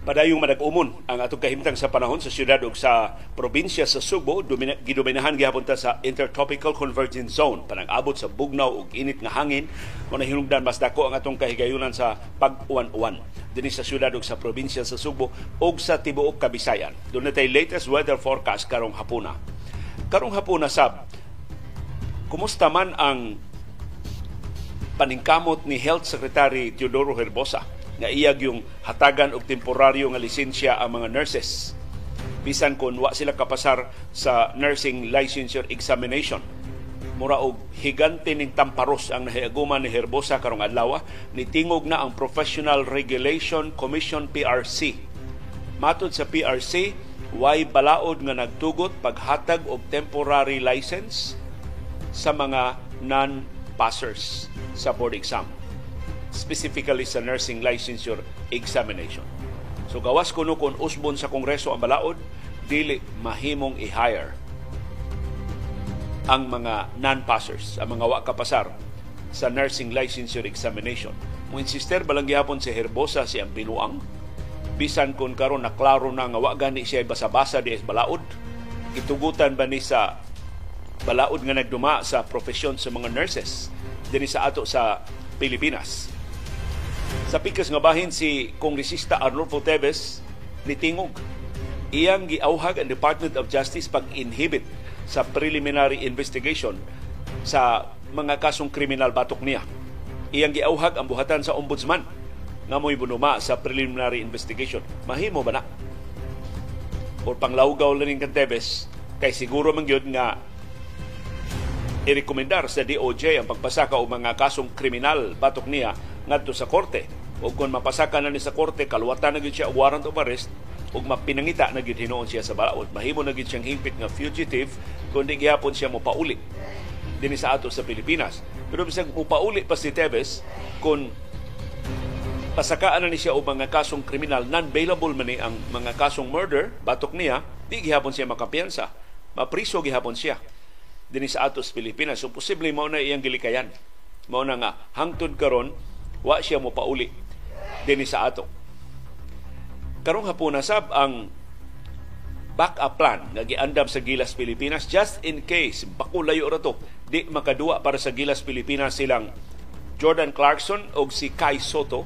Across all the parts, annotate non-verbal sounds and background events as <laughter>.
padayong manag-umon ang atong kahimtang sa panahon sa syudad ug sa probinsya sa Subo. Domina, gidominahan gihapon ta sa intertropical convergence zone. Panag-abot sa bugnaw ug init nga hangin. Mo hinungdan mas dako ang atong kahigayunan sa pag-uwan-uwan. Dinhi sa syudad ug sa probinsya sa Subo ug sa tibuok Kabisayan. Dunay tay latest weather forecast karong hapuna. Karong hapuna sab kumusta man ang paningkamot ni Health Secretary Teodoro Herbosa nga iyag yung hatagan og temporaryo nga lisensya ang mga nurses. Bisan kun wa sila kapasar sa nursing licensure examination. Mura og higante ning tamparos ang nahiaguman ni Herbosa karong adlaw ni tingog na ang Professional Regulation Commission PRC matud sa PRC way balaod nga nagtugot paghatag og temporary license sa mga non-passers sa board exam specifically sa nursing licensure examination. So gawas kuno kung usbon sa Kongreso ang balaod, dili mahimong i-hire ang mga non-passers, ang mga wa kapasar sa nursing licensure examination. Mo insister balang gihapon si Herbosa si ang binuang bisan kun karon naklaro na nga wa gani siya basa-basa di balaod itugutan ba ni sa balaod nga nagduma sa profesyon sa mga nurses dinhi sa ato sa Pilipinas sa pikas nga bahin si Kongresista Arnulfo Teves ni Tingog. Iyang giauhag ang Department of Justice pag-inhibit sa preliminary investigation sa mga kasong kriminal batok niya. Iyang giauhag ang buhatan sa ombudsman nga mo'y bunuma sa preliminary investigation. Mahimo ba na? O panglawgaw lang ng Teves kay siguro man yun nga i-rekomendar sa DOJ ang pagpasaka o mga kasong kriminal batok niya ngadto sa korte. Ug kung mapasaka na ni sa korte kaluwatan na gyud siya warrant of arrest. Ug mapinangita na gyud hinuon siya sa balaod. Mahimo na gyud siyang hingpit nga fugitive kundi gihapon siya mo pauli dinhi sa ato sa Pilipinas. Pero bisag mo pauli pa si Teves kung pasakaan na ni siya og mga kasong kriminal non-bailable man ni ang mga kasong murder batok niya di gihapon siya makapiyansa. Mapriso gihapon siya. Dinhi sa atos Pilipinas. So posible mao na iyang gilikayan. Mao na nga hangtod karon wa siya mo pauli dinhi sa ato. Karong hapon sab ang backup plan nga giandam sa Gilas Pilipinas just in case bakulayo ra to di makadua para sa Gilas Pilipinas silang Jordan Clarkson o si Kai Soto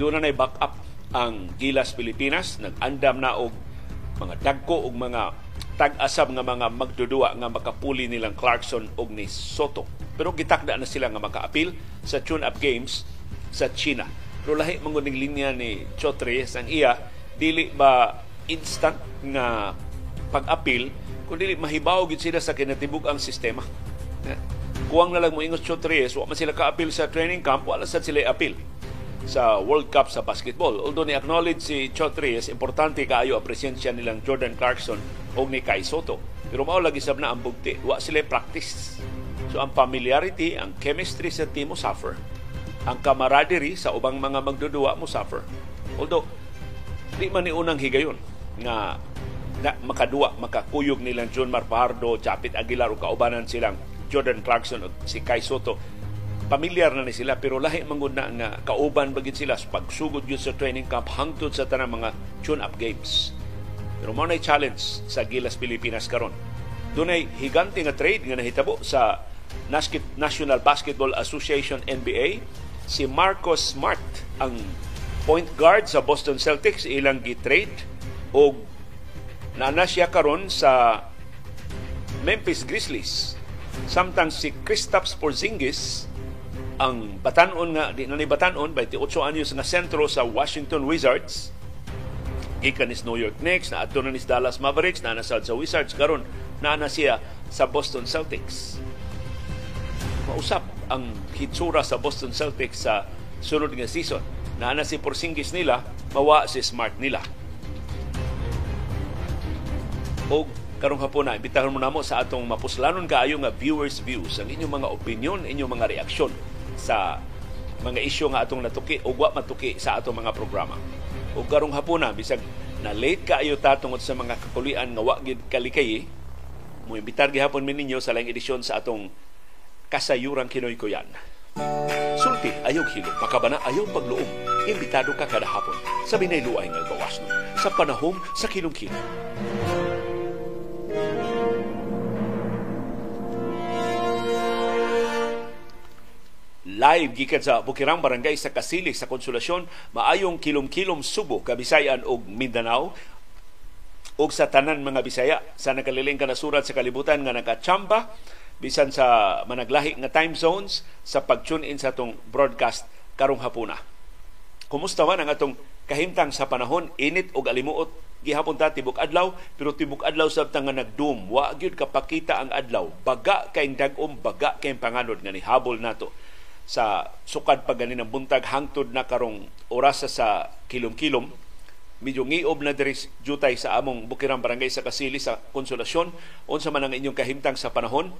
doon na backup ang Gilas Pilipinas nag-andam na og mga dagko og mga tag-asab nga mga magdudua nga makapuli nilang Clarkson og ni Soto. Pero gitakda na sila nga maka-appeal sa tune-up games sa China. Pero lahi manguning linya ni Chotres ang iya dili ba instant nga pag-appeal kung dili mahibaw gid sila sa kinatibuk ang sistema. Kuwang na lang mo ingos Chotres, wa man sila ka-appeal sa training camp, wala sad sila appeal sa World Cup sa basketball. Although ni-acknowledge si Chotres, importante kaayo ang presensya nilang Jordan Clarkson o ni Kai Soto. Pero mao lagi sab na ang bugti, wa sila practice. So ang familiarity, ang chemistry sa team mo suffer ang camaraderie sa ubang mga magdudua mo suffer. Although, di man ni unang higayon nga na makadua, makakuyog nilang John Marpardo, Japit Aguilar o kaubanan silang Jordan Clarkson o si Kai Soto. Pamilyar na ni sila pero lahi mangud na nga kauban bagid sila sa pagsugod yun sa training camp hangtod sa tanang mga tune-up games. Pero mo challenge sa Gilas Pilipinas karon. Dunay higante nga trade nga nahitabo sa National Basketball Association NBA si Marcos Smart ang point guard sa Boston Celtics ilang gi-trade og naana siya karon sa Memphis Grizzlies samtang si Kristaps Porzingis ang batanon nga di na ni batanon 28 anyos nga sentro sa Washington Wizards gikan is New York Knicks na adto na ni Dallas Mavericks na nasa sa Wizards karon na na siya sa Boston Celtics mausap ang hitsura sa Boston Celtics sa sunod nga season. Naana si Porzingis nila, mawa si Smart nila. O karong hapon na, imbitahan mo namo sa atong mapuslanon kaayo nga viewers views, ang inyong mga opinion, inyong mga reaksyon sa mga isyu nga atong natuki o wa matuki sa atong mga programa. O karong hapon na, bisag na late kaayo ta tungod sa mga kakulian nga wa gid kalikay, mo imbitar gihapon mi ninyo sa laing edisyon sa atong kasayurang Kinoy Kuyan. Sulti, ayaw hilo. Makabana, ayaw pagluom. Imbitado ka kada hapon sa binayluay nga gawas no. Sa panahom sa kilong-kilong. Live gikan sa Bukirang Barangay sa Kasili sa Konsolasyon maayong kilom-kilom Subo, Kabisayan ug Mindanao. Ug sa tanan mga Bisaya sa nakaliling ka nasurat sa kalibutan nga nakachamba bisan sa managlahi nga time zones sa pag-tune in sa atong broadcast karong hapuna. Kumusta man ang atong kahimtang sa panahon? Init ug alimuot gihapon ta tibok adlaw pero tibok adlaw sabta nga nagdum. Wa gyud kapakita ang adlaw. Baga kay dagom baga kay panganod nga nihabol nato sa sukad pa ganin ng buntag hangtod na karong oras sa kilom-kilom medyo ngiob na diri jutay sa among Bukirang Barangay sa Kasili sa Konsolasyon unsa man ang inyong kahimtang sa panahon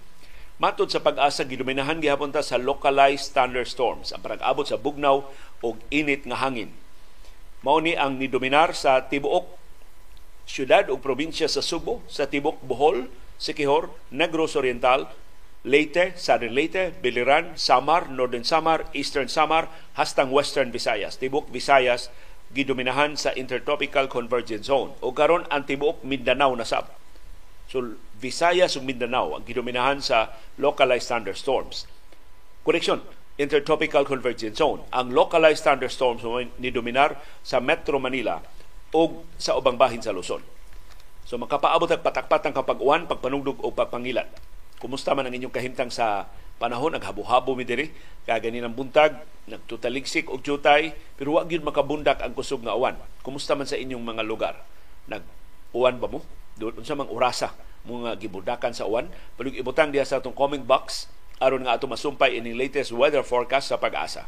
Matod sa pag-asa, gidominahan gihapon ta sa localized thunderstorms. Ang parag-abot sa bugnaw o init nga hangin. Mao ni ang nidominar sa tibuok syudad o probinsya sa Subo, sa tibok Bohol, Sikihor, Negros Oriental, Leyte, Southern Leyte, Biliran, Samar, Northern Samar, Eastern Samar, hastang Western Visayas. Tibok Visayas gidominahan sa Intertropical Convergence Zone. O karon ang tibuok Mindanao na sab. So Visayas ug Mindanao ang gidominahan sa localized thunderstorms. Correction, Intertropical Convergence Zone. Ang localized thunderstorms ni dominar sa Metro Manila o sa ubang bahin sa Luzon. So makapaabot ang patakpatang kapag uwan, pagpanugdog o pagpangilat. Kumusta man ang inyong kahimtang sa panahon? Naghabo-habo mi diri. Kagani ng buntag nagtutaligsik og jutay pero wa gyud makabundak ang kusog nga uwan. Kumusta man sa inyong mga lugar? Nag uwan ba mo? Doon unsa mang orasa mga gibudakan sa uwan. Palug ibutang diha sa atong comment box. Aron nga ato masumpay ining latest weather forecast sa pag-asa.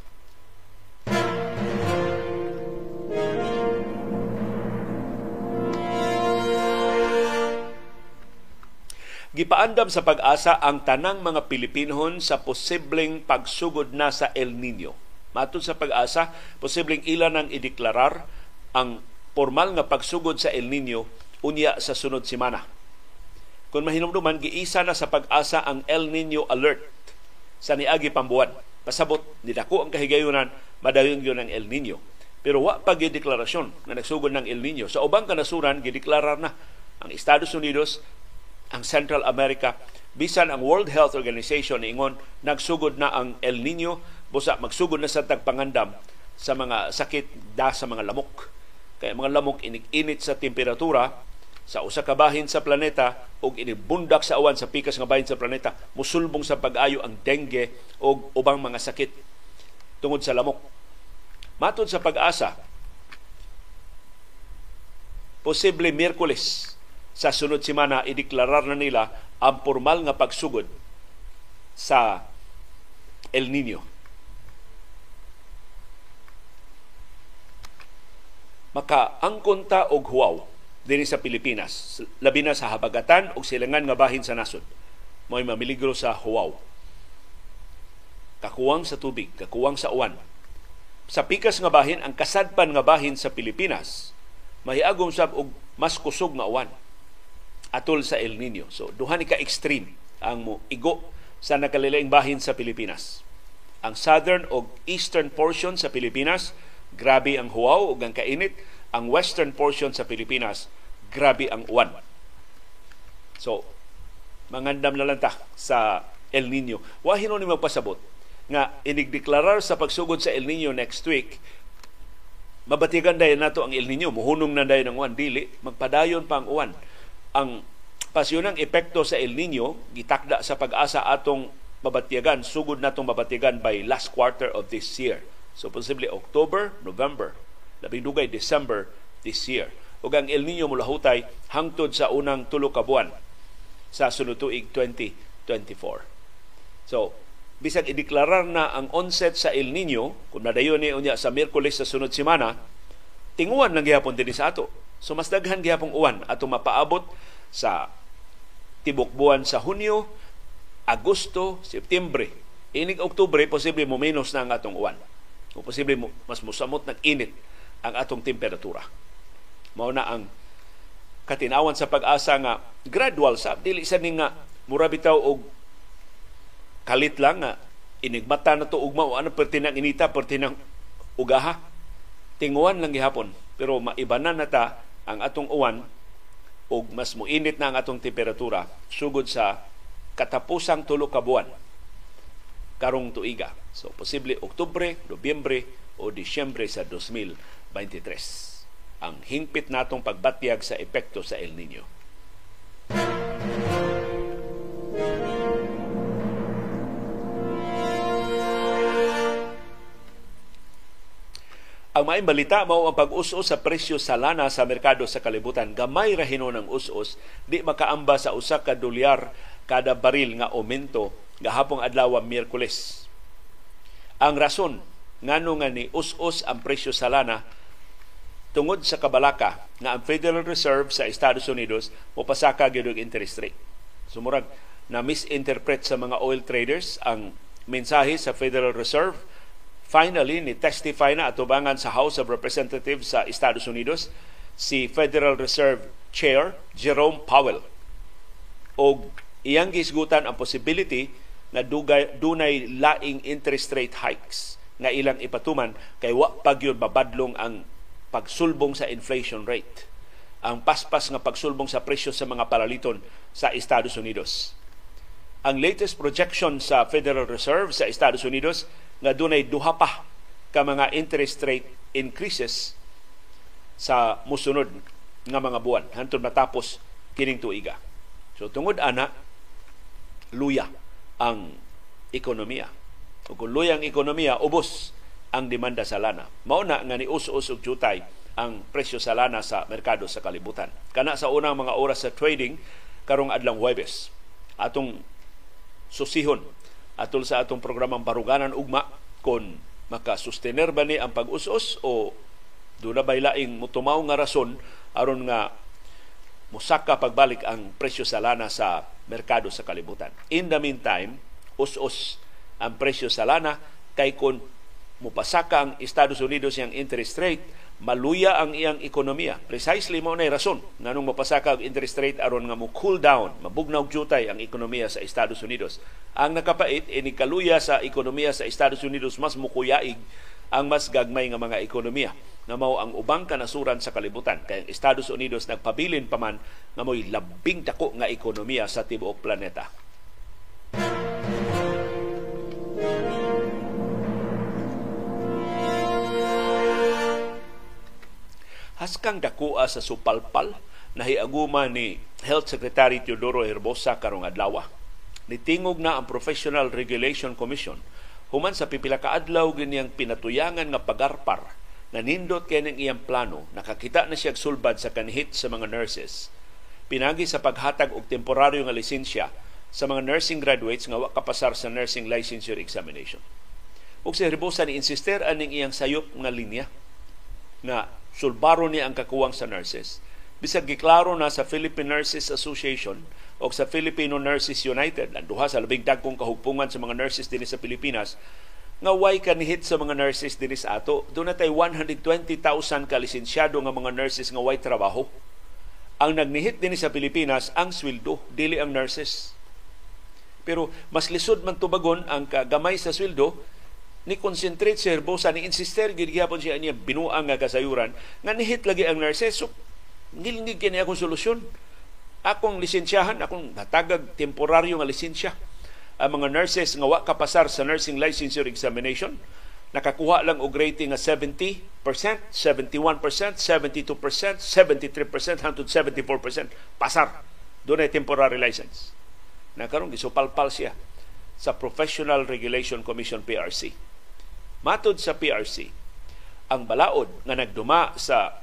Gipaandam sa pag-asa ang tanang mga Pilipinohon sa posibleng pagsugod na sa El Nino. Matod sa pag-asa, posibleng ilan ang ideklarar ang formal nga pagsugod sa El Nino unya sa sunod semana kung mahinumduman, giisa na sa pag-asa ang El Nino Alert sa niagi pambuwan. Pasabot, nidako ang kahigayunan, madayon yun ang El Nino. Pero wa pa gideklarasyon na nagsugod ng El Nino. Sa ubang kanasuran, gideklarar na ang Estados Unidos, ang Central America, bisan ang World Health Organization ingon nagsugod na ang El Nino. Busa magsugod na sa tagpangandam sa mga sakit da sa mga lamok. Kaya mga lamok init sa temperatura sa usa ka bahin sa planeta ug inibundak sa awan sa pikas nga bahin sa planeta musulbong sa pag-ayo ang dengue o ubang mga sakit tungod sa lamok. Matod sa pag-asa posible Miyerkules sa sunod semana ideklarar na nila ang formal nga pagsugod sa El Nino. Maka ang konta og huwaw diri sa Pilipinas, labi na sa habagatan o silangan nga bahin sa nasod. Mo'y mamiligro sa huwaw. Kakuwang sa tubig, kakuwang sa uwan. Sa pikas nga bahin, ang kasadpan nga bahin sa Pilipinas, mahiagom sab og mas kusog nga uwan atol sa El Nino. So, duha ni ka extreme ang mo igo sa nakalilaing bahin sa Pilipinas. Ang southern o eastern portion sa Pilipinas, grabe ang huwaw ug ang kainit ang western portion sa Pilipinas, grabe ang uwan. So, mangandam na lang ta sa El Nino. Wahin ni magpasabot nga inigdeklarar sa pagsugod sa El Nino next week, mabatigan dayon nato ang El Nino, muhunong na dayon ang uwan, dili, magpadayon pa ang uwan. Ang pasyonang epekto sa El Nino, gitakda sa pag-asa atong mabatigan, sugod natong mabatigan by last quarter of this year. So, possibly October, November labing dugay December this year. Ug ang El Nino mulahutay hangtod sa unang tulo ka buwan sa sunod tuig 2024. So, bisag ideklarar na ang onset sa El Nino, kung nadayon ni unya sa Miyerkules sa sunod semana, tinguan lang gihapon din sa ato. So mas daghan gihapong uwan ato mapaabot sa tibok buwan sa Hunyo, Agosto, Septembre. Inig Oktubre, posible mo minus na ang atong uwan. O posible mo, mas musamot ng init ang atong temperatura. Mao na ang katinawan sa pag-asa nga gradual sa dili sa ning nga mura bitaw og kalit lang nga inigmata na to ugma o ano pertinang inita pertinang ugaha tinguan lang gihapon pero maibanan na ta ang atong uwan ug mas muinit na ang atong temperatura sugod sa katapusang tulo ka buwan karong tuiga. So posible Oktubre, Nobyembre o Disyembre sa 2023. Ang hingpit natong pagbatyag sa epekto sa El Nino. Ang maayong balita mao ang pag-us-us sa presyo sa lana sa merkado sa kalibutan. Gamay ra hinon ang us-us, di makaamba sa usa ka dolyar kada baril nga aumento gahapong adlaw Miyerkules. Ang rason ngano nga ni us-us ang presyo sa lana tungod sa kabalaka nga ang Federal Reserve sa Estados Unidos mopasaka gyud og interest rate. Sumurag na misinterpret sa mga oil traders ang mensahe sa Federal Reserve Finally, ni testify na atubangan sa House of Representatives sa Estados Unidos si Federal Reserve Chair Jerome Powell. O iyang gisgutan ang possibility na dugay, dunay laing interest rate hikes nga ilang ipatuman kay wa pagyud mabadlong ang pagsulbong sa inflation rate ang paspas nga pagsulbong sa presyo sa mga palaliton sa Estados Unidos. Ang latest projection sa Federal Reserve sa Estados Unidos nga dunay duha pa ka mga interest rate increases sa musunod nga mga buwan hantod matapos kining tuiga. So tungod ana luya ang ekonomiya. Ug kung luya ang ekonomiya, ubos ang demanda sa lana. Mao na nga ni us-us og jutay ang presyo sa lana sa merkado sa kalibutan. Kana sa unang mga oras sa trading karong adlang Huwebes. Atong susihon atol sa atong programang Baruganan Ugma kung makasustener ba ni ang pag-usos o doon na laing mutumaw nga rason aron nga musaka pagbalik ang presyo sa lana sa merkado sa kalibutan. In the meantime, us-us ang presyo sa lana kay kung mupasaka ang Estados Unidos yang interest rate, maluya ang iyang ekonomiya. Precisely mo na rason nganong mapasaka ang interest rate aron nga mo cool down, mabugnaw jutay ang ekonomiya sa Estados Unidos. Ang nakapait ini kaluya sa ekonomiya sa Estados Unidos mas mukuyaig ang mas gagmay nga mga ekonomiya na mao ang ubang kanasuran sa kalibutan kay ang Estados Unidos nagpabilin pa man nga mo'y labing dako nga ekonomiya sa tibuok planeta. Haskang dakoa sa supalpal nahiaguma ni Health Secretary Teodoro Herbosa karong adlaw. Nitingog na ang Professional Regulation Commission human sa pipila ka adlaw ganyang pinatuyangan nga pagarpar na nindot kay iyang plano nakakita na siya sulbad sa kanhit sa mga nurses pinagi sa paghatag og temporaryo nga lisensya sa mga nursing graduates nga wa kapasar sa nursing licensure examination. Ug si Herbosa ni insister aning iyang sayop nga linya nga sulbaro ni ang kakuwang sa nurses. Bisag giklaro na sa Philippine Nurses Association o sa Filipino Nurses United, ang duha sa labing dagkong kahugpungan sa mga nurses dinhi sa Pilipinas, nga way kanihit sa mga nurses dinhi sa ato. Doon natay 120,000 ka lisensyado nga mga nurses nga way trabaho. Ang nagnihit dinhi sa Pilipinas ang sweldo, dili ang nurses. Pero mas lisod man tubagon ang kagamay sa sweldo ni concentrate si Herbosa ni insister gid gyapon siya niya binuang nga kasayuran nga nihit lagi ang nurses so nilingig kini akong solusyon akong lisensyahan akong natagag temporaryo nga lisensya ang mga nurses nga wa kapasar sa nursing licensure examination nakakuha lang og rating nga 70%, 71%, 72%, 73%, hangtod 74% pasar. Doon ay temporary license. Na karon gisupalpal siya sa Professional Regulation Commission PRC. Matod sa PRC, ang balaod nga nagduma sa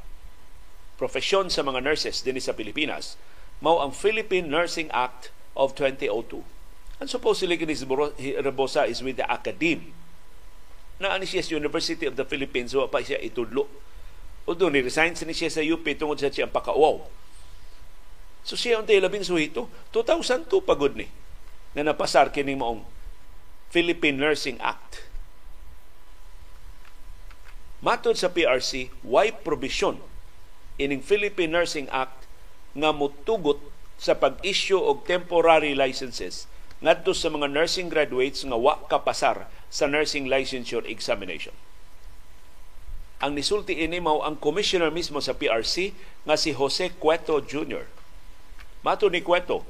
profesyon sa mga nurses din sa Pilipinas mao ang Philippine Nursing Act of 2002. And supposedly kini Rebosa is with the academe na ani University of the Philippines wa pa siya itudlo. O doon, ni-resign siya siya sa UP tungod sa siyang pakauaw. So siya ang labing suhito. 2002 pagod ni na napasar kini maong Philippine Nursing Act Matod sa PRC, why provision ining Philippine Nursing Act nga mutugot sa pag-issue og temporary licenses ngadto sa mga nursing graduates nga wa kapasar sa nursing licensure examination. Ang nisulti ini mao ang commissioner mismo sa PRC nga si Jose Cueto Jr. Mato ni Cueto,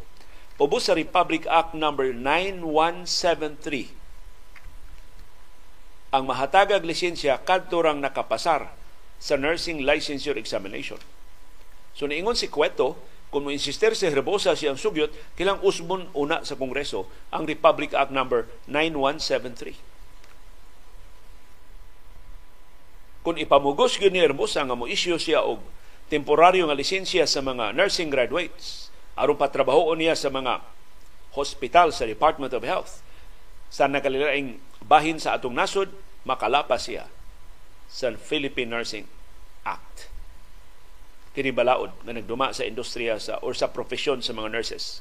ubos sa Republic Act number 9173 ang mahatagag lisensya kadto rang nakapasar sa nursing licensure examination. So niingon si Cueto, kung mo insister si Herbosa siyang sugyot, kilang usbon una sa Kongreso ang Republic Act number 9173. Kung ipamugos gyud ni Herbosa nga mo issue siya og temporaryo nga lisensya sa mga nursing graduates aron patrabaho niya sa mga hospital sa Department of Health sa nakalilaing bahin sa atong nasod, makalapas siya sa Philippine Nursing Act. Kini balaod nga nagduma sa industriya sa or sa profesyon sa mga nurses.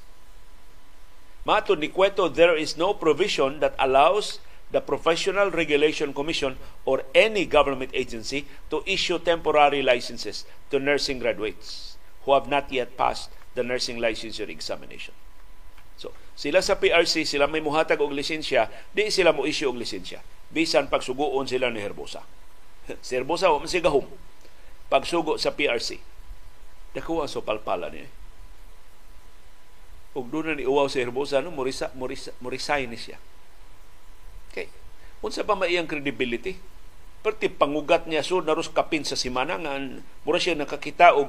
Matod ni Cueto, there is no provision that allows the Professional Regulation Commission or any government agency to issue temporary licenses to nursing graduates who have not yet passed the nursing licensure examination. Sila sa PRC, sila may muhatag og lisensya, di sila mo issue og lisensya. Bisan pagsuguon sila ni Herbosa. <laughs> si Herbosa, wa man sigahom. Pagsugo sa PRC. Dako ang sopalpala niya. Ug doon na ni uwaw si Herbosa, no, murisa, murisay ni siya. Okay. Unsa pa maiyang credibility? Perti pangugat niya so narus kapin sa simana nga mura siya nakakita og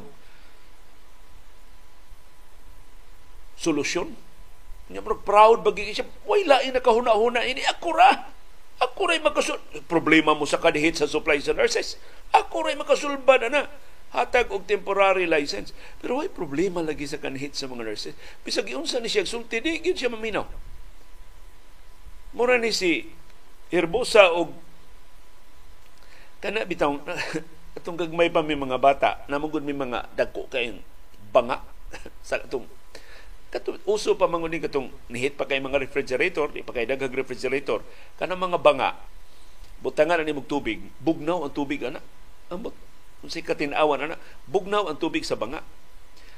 solusyon Nya proud bagi siya, way lain na kahuna-huna ini ako ra. Ako ray makasul problema mo sa kadihit sa supply sa nurses. Ako ray makasulba na na hatag og temporary license. Pero way problema lagi sa kanhit sa mga nurses. Bisag iunsa ni siya sulti di gyud siya maminaw. Mura ni si Herbosa og kana bitaw <laughs> atong gagmay pa mi mga bata namugod mi mga dagko kay banga <laughs> sa atong Kato, uso pa mangunin katong nihit pa kay mga refrigerator, di pa kay daghang refrigerator. Kana mga banga, butangan ani mog tubig, bugnaw ang tubig ana. Ambot unsay katinawan ana, bugnaw ang tubig sa banga.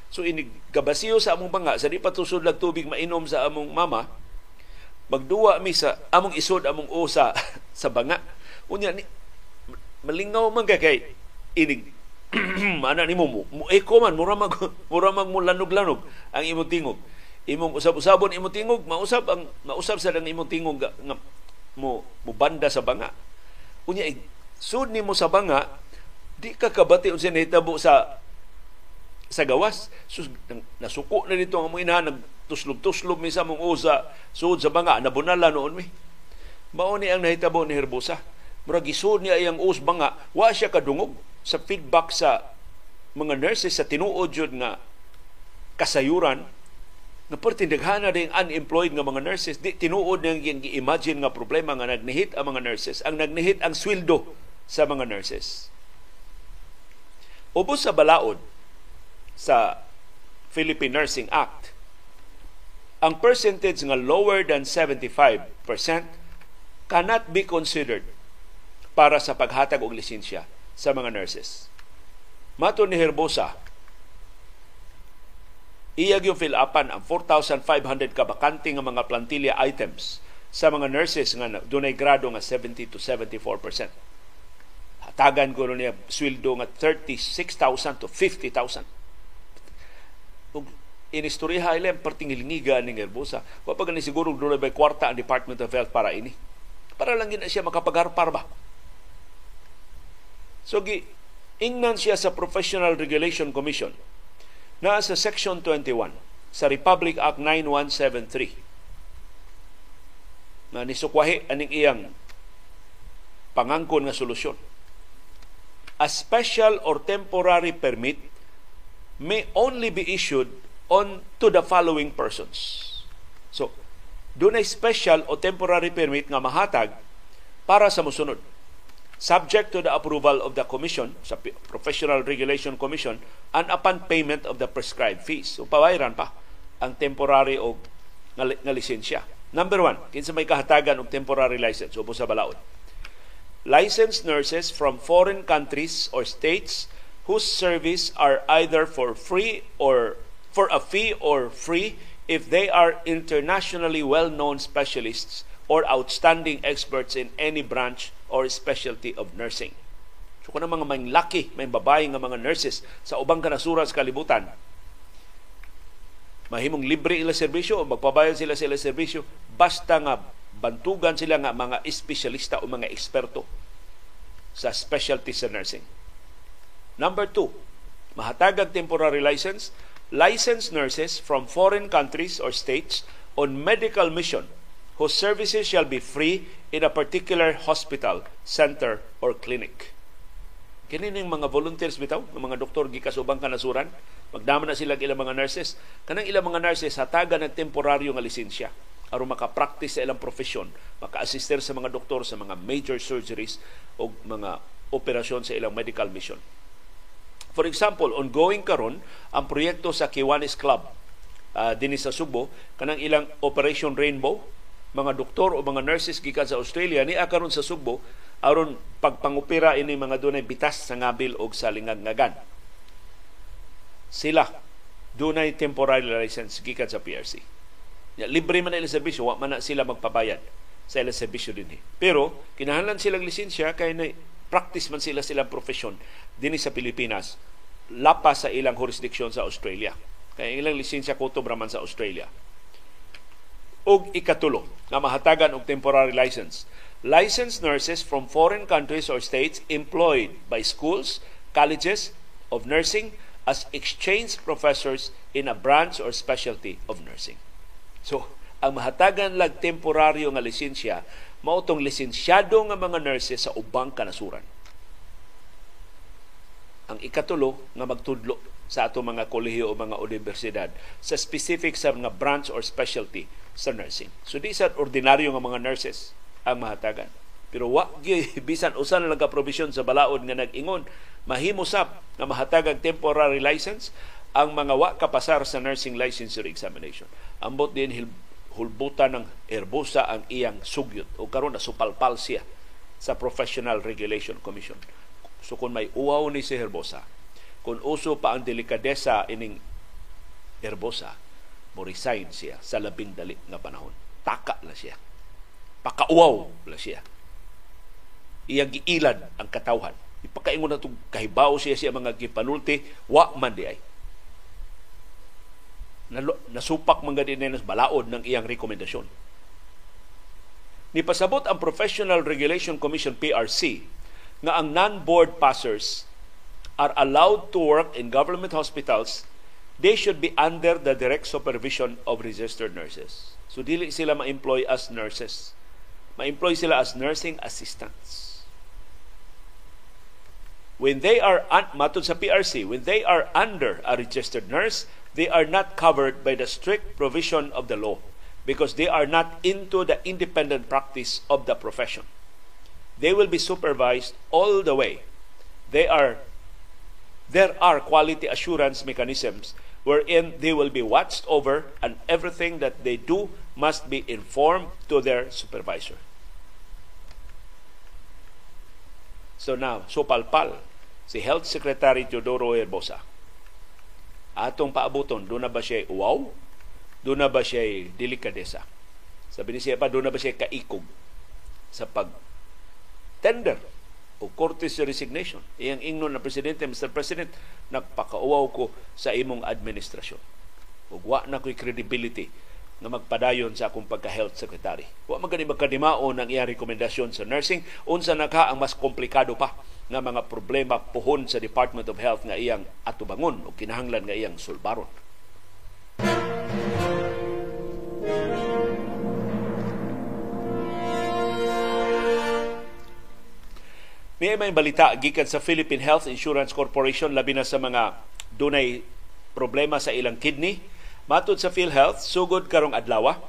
So ini gabasiyo sa among banga, sa di patusod lag tubig mainom sa among mama, magduwa mi sa among isod among usa <laughs> sa banga. Unya ni malingaw man kay inig ana nimo mo mo eko man mura mag <laughs> mura mag lanog-lanog ang imong tingog. Imong usab-usabon imong tingog mausab ang mausab sa ang imong tingog nga, nga mo mo banda sa banga. Unya sud nimo sa banga di ka kabati unsa nahitabo sa sa gawas. Sus nasuko na dito ang among ina nagtuslog-tuslog mi sa mong usa sud sa banga nabunala noon mi. Mao ni ang nahitabo ni Herbosa. Murag isud niya iyang us banga wa siya kadungog sa feedback sa mga nurses sa tinuod yun nga kasayuran nga pertindaghana ding unemployed nga mga nurses di tinuod nang yung imagine nga problema nga nagnihit ang mga nurses. Ang nagnihit ang sweldo sa mga nurses. Ubos sa balaod sa Philippine Nursing Act ang percentage nga lower than 75% cannot be considered para sa paghatag og lisensya sa mga nurses. Mato ni Herbosa, iyag yung fill upan ang 4,500 ka bakante nga mga plantilla items sa mga nurses nga dunay grado nga 70 to 74%. Hatagan ko niya sweldo nga 36,000 to 50,000. Ug inistorya ilang pertingilngiga ni Herbosa. Wa pa siguro dunay bay kwarta ang Department of Health para ini. Para lang gina siya makapagarpar ba So, gi, ingnan siya sa Professional Regulation Commission na sa Section 21 sa Republic Act 9173 na nisukwahi aning iyang pangangkon nga solusyon. A special or temporary permit may only be issued on to the following persons. So, doon ay special o temporary permit nga mahatag para sa musunod subject to the approval of the Commission, sa Professional Regulation Commission, and upon payment of the prescribed fees. So, pabayran pa ang temporary o nga, lisensya. Number one, kinsa may kahatagan og temporary license, ubo sa balaod. Licensed nurses from foreign countries or states whose service are either for free or for a fee or free if they are internationally well-known specialists or outstanding experts in any branch or specialty of nursing. So kung mga may laki, may babae nga mga nurses sa ubang kanasuran sa kalibutan, mahimong libre ila serbisyo o magpabayad sila sa serbisyo basta nga bantugan sila nga mga espesyalista o mga eksperto sa specialty sa nursing. Number two, mahatagag temporary license, licensed nurses from foreign countries or states on medical mission whose services shall be free in a particular hospital, center, or clinic. Kinining mga volunteers bitaw, mga doktor gikas ubang kanasuran, magdama na sila ilang mga nurses. Kanang ilang mga nurses hatagan ng temporaryo nga lisensya aron maka-practice sa ilang profesyon, maka-assister sa mga doktor sa mga major surgeries o mga operasyon sa ilang medical mission. For example, ongoing karon ang proyekto sa Kiwanis Club uh, dinhi sa Subo kanang ilang Operation Rainbow mga doktor o mga nurses gikan sa Australia ni karon sa Subo aron pagpangupira ini mga dunay bitas sa ngabil og sa lingag-ngagan. Sila dunay temporary license gikan sa PRC. Ya, libre man ang serbisyo, wa man na sila magpabayad sa ilang serbisyo din. Pero kinahanglan silang lisensya kay na practice man sila silang profesyon dinhi sa Pilipinas lapas sa ilang jurisdiction sa Australia. Kaya ilang lisensya kutob raman sa Australia. Og ikatulo, nga mahatagan og temporary license. Licensed nurses from foreign countries or states employed by schools, colleges of nursing as exchange professors in a branch or specialty of nursing. So, ang mahatagan lag temporaryo nga lisensya mautong lisensyado nga mga nurses sa ubang kanasuran. Ang ikatulo nga magtudlo sa ato mga kolehiyo o mga universidad sa specific sa mga branch or specialty sa nursing. So di sa ordinaryo nga mga nurses ang mahatagan. Pero wa <laughs> bisan usan lang provision sa balaod nga nag-ingon mahimo sab nga mahatagag temporary license ang mga wa kapasar sa nursing licensure examination. Ambot din hulbutan ng Erbosa ang iyang sugyot o karon na supalpal siya sa Professional Regulation Commission. So kung may uwaw ni si Herbosa, kung uso pa ang delikadesa ining Herbosa, mo resign siya sa labing dali nga panahon. Taka la siya. Pakauwaw la siya. Iyang giilad ang katawhan. Ipakaingon na itong kahibaw siya siya mga gipanulti, wa man di ay nasupak mga din balaod ng iyang rekomendasyon. Nipasabot ang Professional Regulation Commission PRC nga ang non-board passers are allowed to work in government hospitals, they should be under the direct supervision of registered nurses. So dili sila ma-employ as nurses. Ma-employ sila as nursing assistants. When they are, un- matod sa PRC, when they are under a registered nurse, they are not covered by the strict provision of the law because they are not into the independent practice of the profession. They will be supervised all the way. They are there are quality assurance mechanisms wherein they will be watched over and everything that they do must be informed to their supervisor. So now, supalpal si Health Secretary Teodoro Herbosa atong paabuton, doon na ba siya wow? Doon na ba siya delikadesa? Sabi ni siya pa, doon na ba siya kaikog sa pag tender o courtesy resignation. Iyang ingnon na presidente, Mr. President, nagpakauwaw ko sa imong administrasyon. Ug wa na ko'y credibility na magpadayon sa akong pagka-health secretary. Wa man gani magkadimaon ang iyang rekomendasyon sa nursing unsa na ka ang mas komplikado pa nga mga problema puhon sa Department of Health nga iyang atubangon o kinahanglan nga iyang sulbaron. May may balita gikan sa Philippine Health Insurance Corporation labi na sa mga dunay problema sa ilang kidney Matod sa PhilHealth, sugod karong adlaw,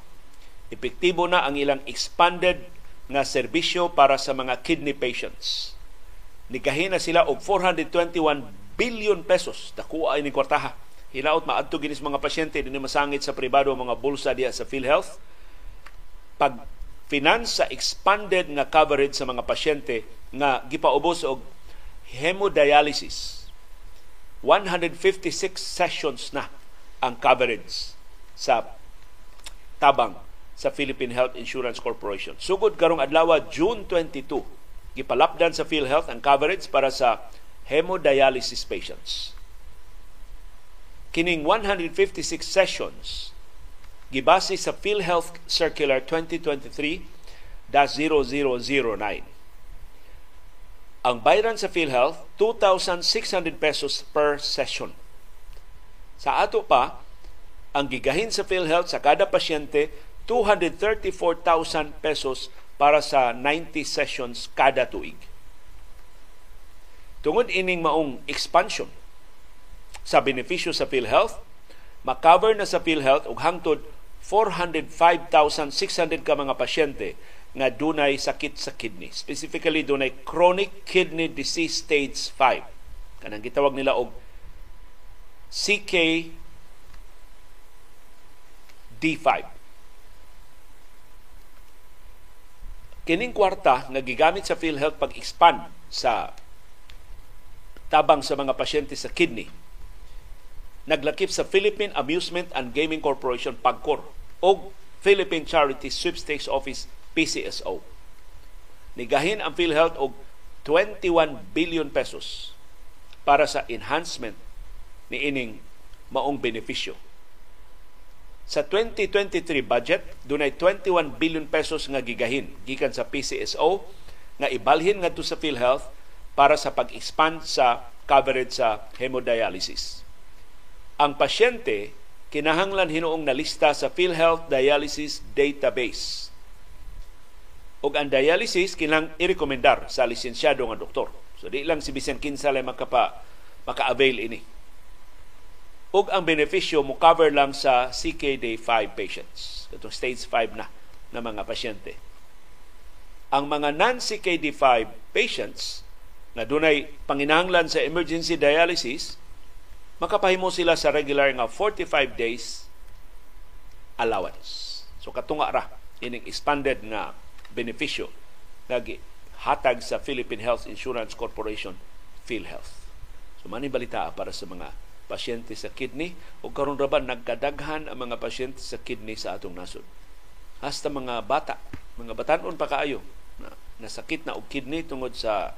epektibo na ang ilang expanded nga serbisyo para sa mga kidney patients. Nikahin na sila og 421 billion pesos dakuha ni kwartaha. Hinaot maadto ginis mga pasyente dinhi masangit sa pribado mga bulsa diya sa PhilHealth. Pag finance sa expanded nga coverage sa mga pasyente nga gipaubos og hemodialysis 156 sessions na ang coverage sa tabang sa Philippine Health Insurance Corporation. Sugod karong adlaw June 22, gipalapdan sa PhilHealth ang coverage para sa hemodialysis patients. Kining 156 sessions gibase sa PhilHealth Circular 2023-0009. Ang bayaran sa PhilHealth 2,600 pesos per session. Sa ato pa, ang gigahin sa PhilHealth sa kada pasyente 234,000 pesos para sa 90 sessions kada tuig. Tungod ining maong expansion sa benepisyo sa PhilHealth, makover na sa PhilHealth og hangtod 405,600 ka mga pasyente nga dunay sakit sa kidney. Specifically, dunay chronic kidney disease stage 5. Kanang gitawag nila og CK D5. Kining kwarta nga gigamit sa PhilHealth pag-expand sa tabang sa mga pasyente sa kidney naglakip sa Philippine Amusement and Gaming Corporation PAGCOR o Philippine Charity Sweepstakes Office PCSO. Nigahin ang PhilHealth og 21 billion pesos para sa enhancement ni ining maong benepisyo sa 2023 budget, dunay 21 billion pesos nga gigahin gikan sa PCSO nga ibalhin ngadto sa PhilHealth para sa pag-expand sa coverage sa hemodialysis. Ang pasyente kinahanglan hinuong nalista sa PhilHealth Dialysis Database. Ug ang dialysis kinang irekomendar sa lisensyado nga doktor. So di lang si bisan kinsa makapa maka-avail ini ug ang benepisyo mo cover lang sa CKD5 patients. Itong stage 5 na na mga pasyente. Ang mga non-CKD5 patients na dunay panginahanglan sa emergency dialysis, makapahimo sila sa regular nga 45 days allowance. So katunga ra ining expanded nga benepisyo nga hatag sa Philippine Health Insurance Corporation PhilHealth. So mani balita para sa mga pasyente sa kidney o karon ra ba nagkadaghan ang mga pasyente sa kidney sa atong nasod. Hasta mga bata, mga batanon pa kaayo na nasakit na og kidney tungod sa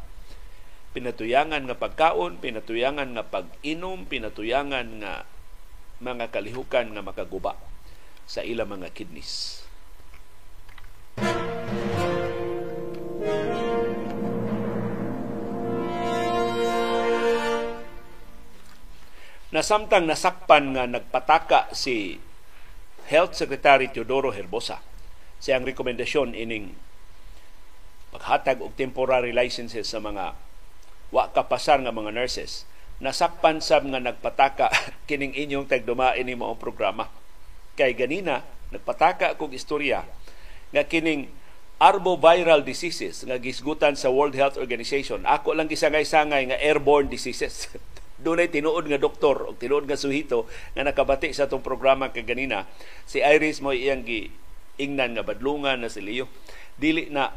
pinatuyangan nga pagkaon, pinatuyangan nga pag-inom, pinatuyangan nga mga kalihukan nga makaguba sa ilang mga kidneys. na samtang nasakpan nga nagpataka si Health Secretary Teodoro Herbosa sa ang rekomendasyon ining paghatag og temporary licenses sa mga wa kapasar nga mga nurses. Nasakpan sab nga nagpataka <laughs> kining inyong tagduma ini mao programa. Kay ganina nagpataka kog istorya nga kining arboviral diseases nga gisgutan sa World Health Organization. Ako lang gisangay-sangay nga airborne diseases. <laughs> Dunay tinuod nga doktor o tinuod nga suhito nga nakabati sa atong programa kay ganina. Si Iris mo iyang gi ingnan nga badlungan na si Leo. Dili na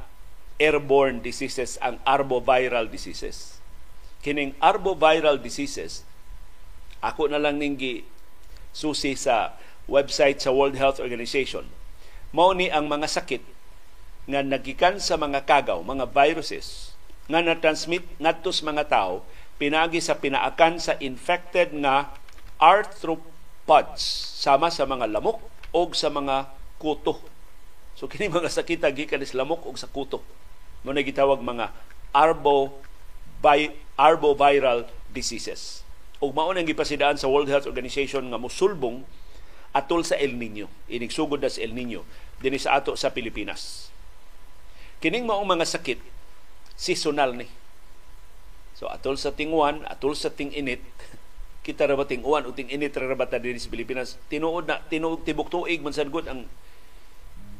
airborne diseases ang arboviral diseases kining arboviral diseases ako na lang ning susi sa website sa World Health Organization mao ni ang mga sakit nga nagikan sa mga kagaw mga viruses nga na-transmit ngadto sa mga tao pinagi sa pinaakan sa infected nga arthropods sama sa mga lamok o sa mga kuto. So <laughs> kini mga sakita gikan sa lamok o sa kuto. Mo na gitawag mga arbo by arboviral diseases. Ug mao nang gipasidaan sa World Health Organization nga musulbong atol sa El Nino. Inig sugod na sa El Nino dinhi sa ato sa Pilipinas. Kining maong mga sakit seasonal ni So atol sa tingwan, atol sa tinginit, <laughs> kita ra ba tinguan o tinginit ra ba ta sa Pilipinas? Tinuod na tinuod tibok tuig man sad ang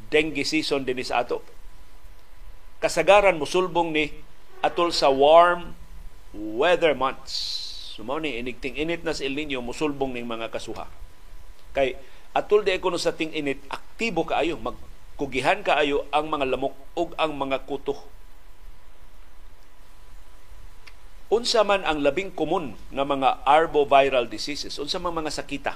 dengue season dinhi sa ato. Kasagaran musulbong ni atol sa warm weather months. Sumaw so, init na sa El Nino musulbong ning mga kasuha. Kay atol di kuno sa ting init aktibo kaayo magkugihan kaayo ang mga lamok ug ang mga kuto unsa man ang labing komun nga mga arboviral diseases unsa man mga sakita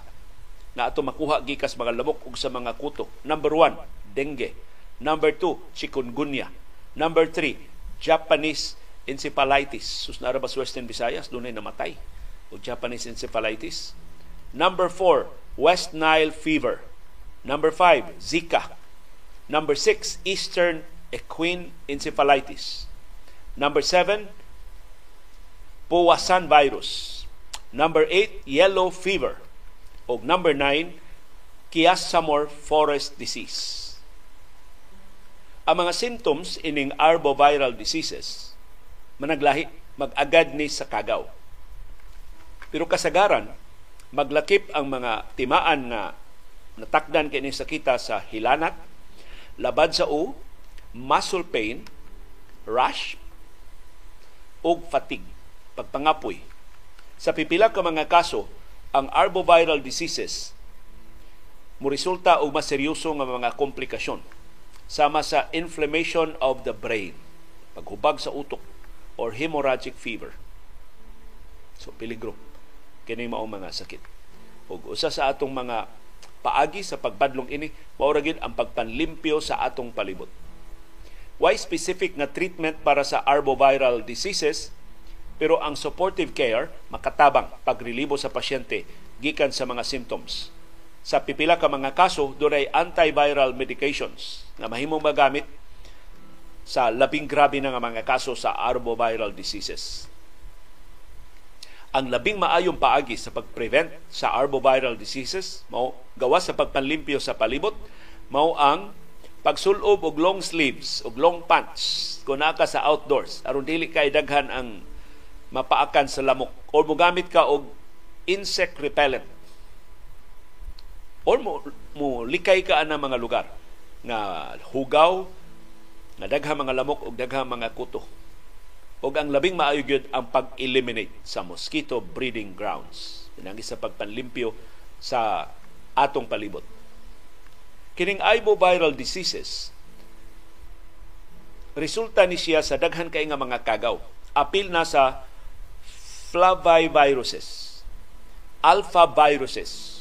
na ato makuha gikas mga lamok ug sa mga kuto. Number one, dengue. Number two, chikungunya. Number three, Japanese encephalitis. Sus na ba Western Visayas, doon ay namatay. O Japanese encephalitis. Number four, West Nile fever. Number five, Zika. Number six, Eastern equine encephalitis. Number seven, Powassan virus. Number eight, yellow fever. O number nine, Chiasamor forest disease. Ang mga symptoms ining arboviral diseases managlahi magagad ni sa kagaw. Pero kasagaran maglakip ang mga timaan nga natakdan kini sakita sa hilanat, labad sa u, muscle pain, rash, ug fatigue, pagpangapoy. Sa pipila ka mga kaso, ang arboviral diseases mo resulta og mas seryoso nga mga komplikasyon sama sa inflammation of the brain, paghubag sa utok, or hemorrhagic fever. So, peligro. Kini mao mga sakit. Ug usa sa atong mga paagi sa pagpadlong ini, mauragin ang pagpanlimpyo sa atong palibot. Why specific na treatment para sa arboviral diseases, pero ang supportive care makatabang pagrelibo sa pasyente gikan sa mga symptoms sa pipila ka mga kaso dunay antiviral medications na mahimong magamit sa labing grabe na nga mga kaso sa arboviral diseases. Ang labing maayong paagi sa pag-prevent sa arboviral diseases mao gawa sa pagpanlimpyo sa palibot mao ang pagsulob og long sleeves og long pants kung ka sa outdoors. Aron dili kay daghan ang mapaakan sa lamok. O mogamit ka og insect repellent or mo, mo likay ka na mga lugar nga hugaw nga daghang mga lamok ug daghang mga kuto. Ug ang labing maayo gyud ang pag-eliminate sa mosquito breeding grounds. Pinagi sa pagpanlimpyo sa atong palibot. Kining viral diseases resulta ni siya sa daghan kay nga mga kagaw. Apil na sa flaviviruses alpha viruses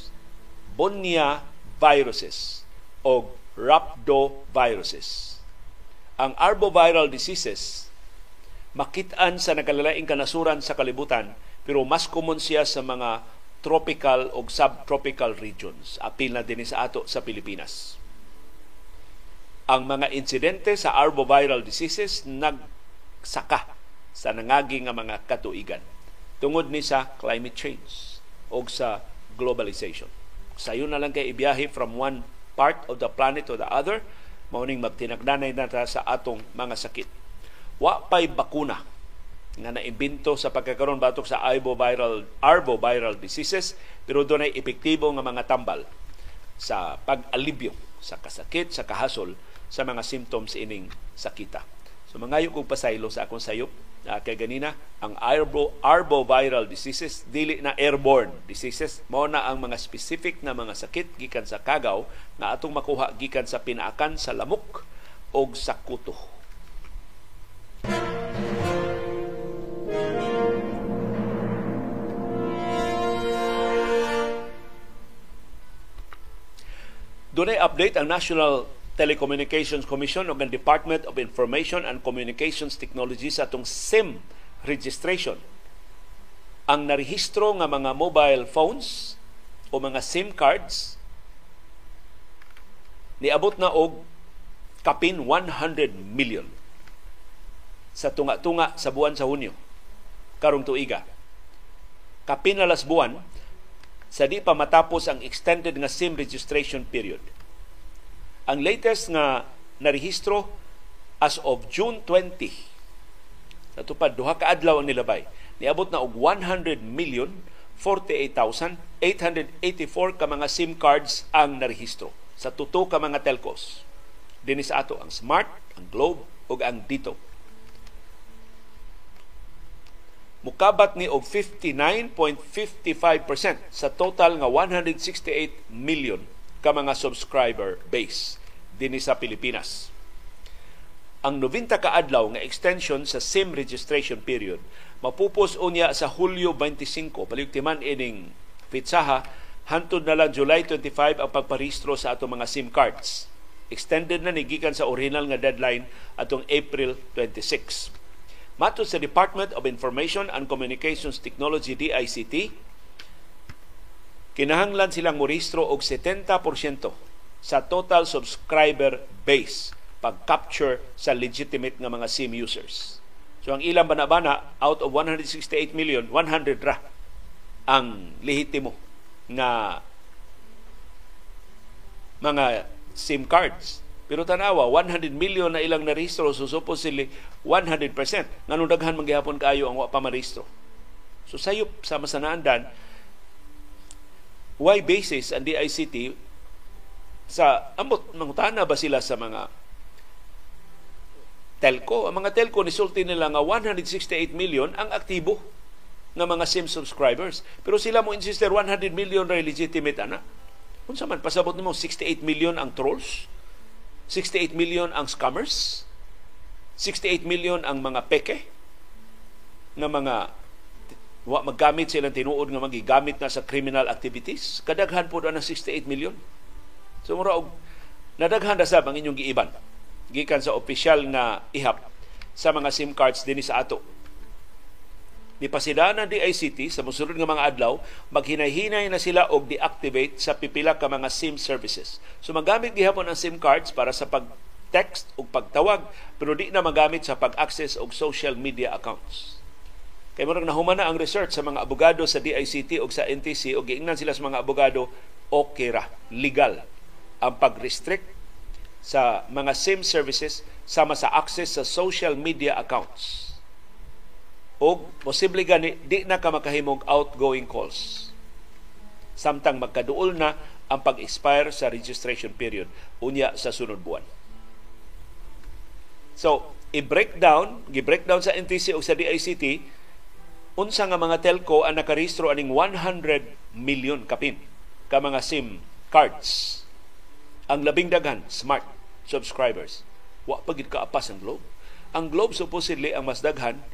Bornea viruses o rhabdoviruses. Ang arboviral diseases makitaan sa nagalalaing kanasuran sa kalibutan pero mas common siya sa mga tropical o subtropical regions. Apil na din sa ato sa Pilipinas. Ang mga insidente sa arboviral diseases nagsaka sa nangagi nga mga katuigan tungod ni sa climate change o sa globalization. Sayo na lang kay ibiyahe from one part of the planet to the other, mauning magtinagdanay na sa atong mga sakit. Wa pay bakuna nga naimbento sa pagkakaroon batok sa arboviral arboviral diseases pero doon ay epektibo nga mga tambal sa pag-alibyo sa kasakit, sa kahasol sa mga symptoms ining sakita. So mangayo kog pasaylo sa akong sayop uh, kay ganina ang arbo, arboviral diseases dili na airborne diseases mao na ang mga specific na mga sakit gikan sa kagaw na atong makuha gikan sa pinaakan sa lamok o sa kuto. Dunay update ang National Telecommunications Commission o ang Department of Information and Communications Technology sa atong SIM registration. Ang narehistro nga mga mobile phones o mga SIM cards niabot na og kapin 100 million sa tunga-tunga sa buwan sa Hunyo karong tuiga. Kapin na las buwan sa di pa matapos ang extended nga SIM registration period ang latest nga narehistro as of June 20 natupad duha ka adlaw ang nilabay niabot na og 100 million 48,884 ka mga SIM cards ang narehistro sa tuto ka mga telcos. Dinis ato ang Smart, ang Globe ug ang Dito. Mukabat ni og 59.55% sa total nga 168 million ka mga subscriber base dinhi sa Pilipinas. Ang 90 ka adlaw nga extension sa SIM registration period mapupos unya sa Hulyo 25 paligtiman ining pitsaha hantod na lang July 25 ang pagparehistro sa atong mga SIM cards. Extended na ni gikan sa original nga deadline atong April 26. Matod sa Department of Information and Communications Technology DICT, kinahanglan silang morehistro og 70% sa total subscriber base pag-capture sa legitimate nga mga SIM users. So ang ilang banabana out of 168 million, 100 ra ang lehitimo nga mga SIM cards. Pero tanawa, 100 million na ilang narehistro, so supposedly 100%. Nganong daghan manggihapon kayo ang wa pa marehistro. So sayop sa masanaandan, why basis ang DICT sa ambot mangutana ba sila sa mga telco. Ang mga telco nisulti nila nga 168 million ang aktibo ng mga SIM subscribers. Pero sila mo insister 100 million ra legitimate ana. Kung man pasabot nimo 68 million ang trolls, 68 million ang scammers, 68 million ang mga peke na mga wa maggamit silang tinuod nga magigamit na sa criminal activities kadaghan po na 68 million so mura og nadaghan na sab ang inyong giiban gikan sa opisyal nga ihap sa mga SIM cards dinhi sa ato. Ni pasidana DICT sa mosunod nga mga adlaw maghinay-hinay na sila og deactivate sa pipila ka mga SIM services. So magamit gihapon ang SIM cards para sa pag text o pagtawag pero di na magamit sa pag-access og social media accounts. Kay murag nahuman na ang research sa mga abogado sa DICT o sa NTC o giingnan sila sa mga abogado okay ra, legal ang pag-restrict sa mga SIM services sama sa access sa social media accounts. O posible gani di na ka makahimog outgoing calls. Samtang magkaduol na ang pag-expire sa registration period unya sa sunod buwan. So, i-breakdown, gi-breakdown sa NTC o sa DICT, unsa nga mga telco ang nakarehistro aning 100 million kapin ka mga SIM cards. Ang labing daghan, smart subscribers. Wa pa gid kaapas ang Globe. Ang Globe supposedly ang mas daghan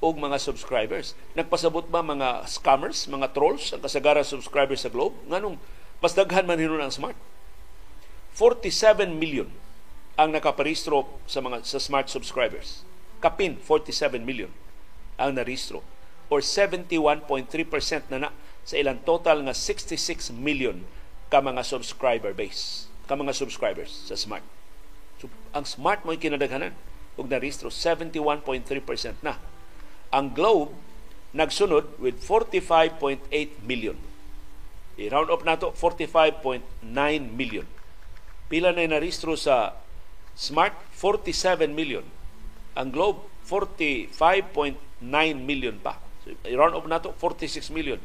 og mga subscribers. Nagpasabot ba mga scammers, mga trolls ang kasagaran subscribers sa Globe? Nganong mas daghan man hinon ang Smart? 47 million ang nakaparehistro sa mga sa Smart subscribers. Kapin 47 million ang narehistro or 71.3% na na sa ilang total nga 66 million ka mga subscriber base, ka mga subscribers sa Smart. So, ang smart mo kinadaghanan ug narehistro 71.3% na. Ang Globe nagsunod with 45.8 million. I-round up nato 45.9 million. Pila na narehistro sa Smart 47 million. Ang Globe 45.9 million pa. I-round up nato 46 million.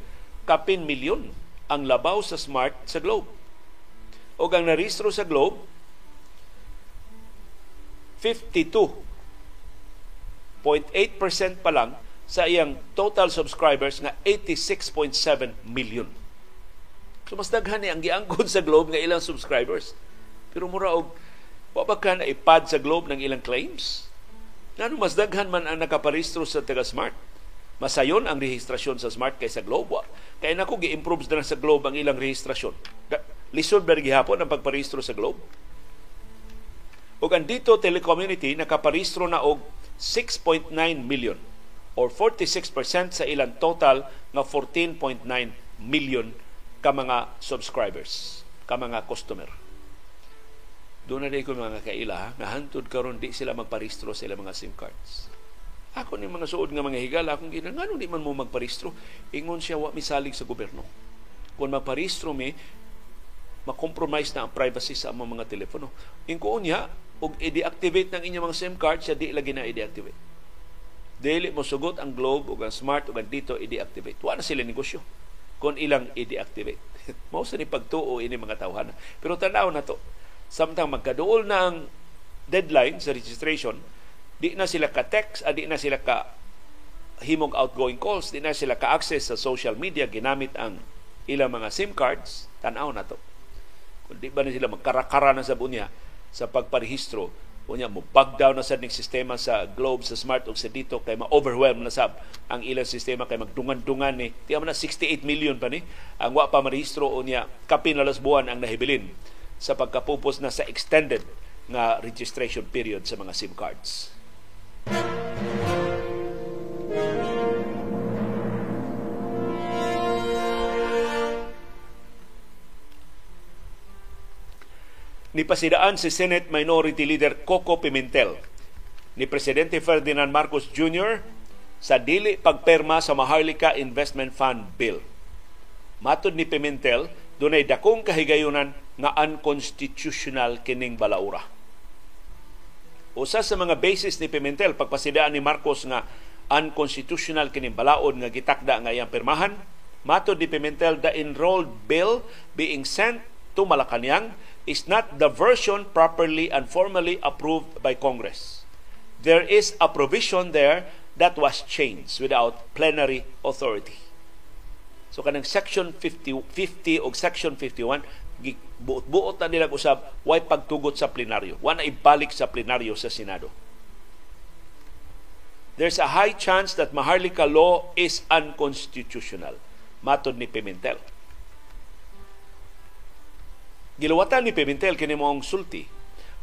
Kapin milyon ang labaw sa Smart sa Globe. O ang narehistro sa Globe 52.8% pa lang sa iyang total subscribers nga 86.7 million. So mas daghan ni ang giangkon sa Globe nga ilang subscribers. Pero mura og wa ba ka na ipad sa Globe ng ilang claims? Ngano mas daghan man ang nakaparehistro sa taga Smart. Masayon ang rehistrasyon sa Smart kaysa Globe. Kaya nako gi-improve na sa Globe ang ilang rehistrasyon. Lisod ba gihapon ang pagparehistro sa Globe? ug ang dito telecommunity nakaparehistro na og 6.9 million or 46% sa ilang total nga 14.9 million ka mga subscribers, ka mga customer. Doon na ko mga kaila, ha? nahantod karon di sila magparehistro sa ilang mga SIM cards. Ako ni mga suod nga mga higala, akong gina, nga di man mo magparehistro? Ingon siya, wa misalig sa gobyerno. Kung magparehistro mi, makompromise na ang privacy sa among mga telepono. Ingko niya, og i-deactivate ng inyong mga SIM card, siya di lagi na i-deactivate. Dili mo sugot ang Globe ug ang Smart ug ang dito i-deactivate. Wa na sila negosyo kung ilang i-deactivate. <laughs> Mao sa ni pagtuo ini mga tawhana. Pero tanaw na to. Samtang magkaduol na ang deadline sa registration, di na sila ka-text, ah, di na sila ka himog outgoing calls, di na sila ka-access sa social media, ginamit ang ilang mga SIM cards, tanaw na to. Kung di ba na sila magkarakara na sa bunya, sa pagparehistro unya mo bug down na sad ning sistema sa Globe sa Smart ug sa dito kay ma-overwhelm na sab ang ilang sistema kay magdungan-dungan ni tiya man na 68 million pa ni ang wa pa marehistro unya kapin na buwan ang nahibilin sa pagkapupos na sa extended nga registration period sa mga SIM cards. Nipasidaan si Senate Minority Leader Coco Pimentel ni Presidente Ferdinand Marcos Jr. sa dili pagperma sa Maharlika Investment Fund Bill. Matod ni Pimentel, dunay dakong kahigayunan nga unconstitutional kining balaura. Usa sa mga basis ni Pimentel pagpasidaan ni Marcos nga unconstitutional kining balaod nga gitakda nga iyang pirmahan, matod ni Pimentel the enrolled bill being sent to Malacañang is not the version properly and formally approved by Congress. There is a provision there that was changed without plenary authority. So kanang section 50 50 o section 51 buot-buot na nilang usab way pagtugot sa plenaryo. Wa na ibalik sa plenaryo sa Senado. There's a high chance that Maharlika law is unconstitutional. Matod ni Pimentel. Giluwatan ni Pimentel kini moong sulti.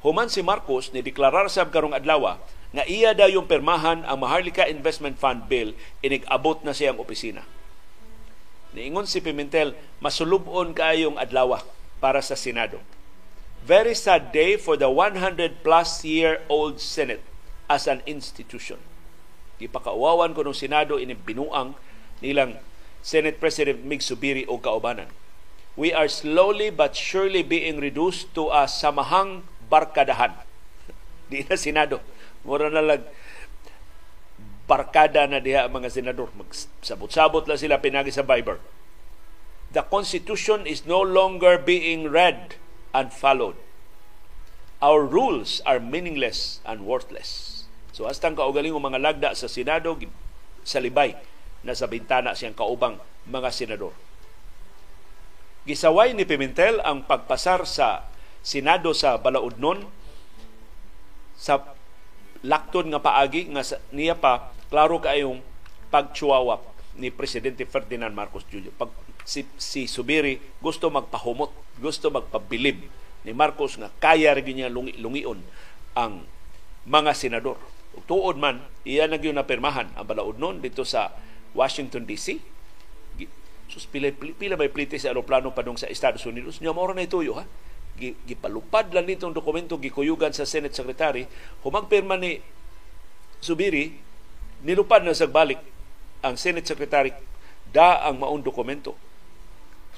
Human si Marcos ni deklarar sa karong adlaw nga iya daw yung permahan ang Maharlika Investment Fund Bill inig-abot na siyang opisina. Niingon si Pimentel, masulubon kayong adlaw para sa Senado. Very sad day for the 100 plus year old Senate as an institution. Gipakauwawan ko ng Senado ini binuang nilang Senate President Mig Subiri o kaubanan we are slowly but surely being reduced to a samahang barkadahan. <laughs> Di na Senado. Mura na lang barkada na diha ang mga senador. Magsabot-sabot lang sila pinagi sa Viber. The Constitution is no longer being read and followed. Our rules are meaningless and worthless. So hastang kaugaling mga lagda sa Senado, sa libay na sa bintana siyang kaubang mga senador. Gisaway ni Pimentel ang pagpasar sa Senado sa Balaudnon sa lakton nga paagi nga niya pa klaro kayong pagchuwawap ni Presidente Ferdinand Marcos Jr. Pag si, si Subiri gusto magpahumot, gusto magpabilib ni Marcos nga kaya rin niya lungi, lungion ang mga senador. Tuod man, iya na na pirmahan ang balaudnon dito sa Washington DC Sus, pila, pila, may plite sa aeroplano padung sa Estados Unidos. Nya mao na ituyo ha. Gipalupad lang nitong dokumento gikuyugan sa Senate Secretary. Humagpirma ni Subiri, nilupad na sa balik ang Senate Secretary da ang maong dokumento.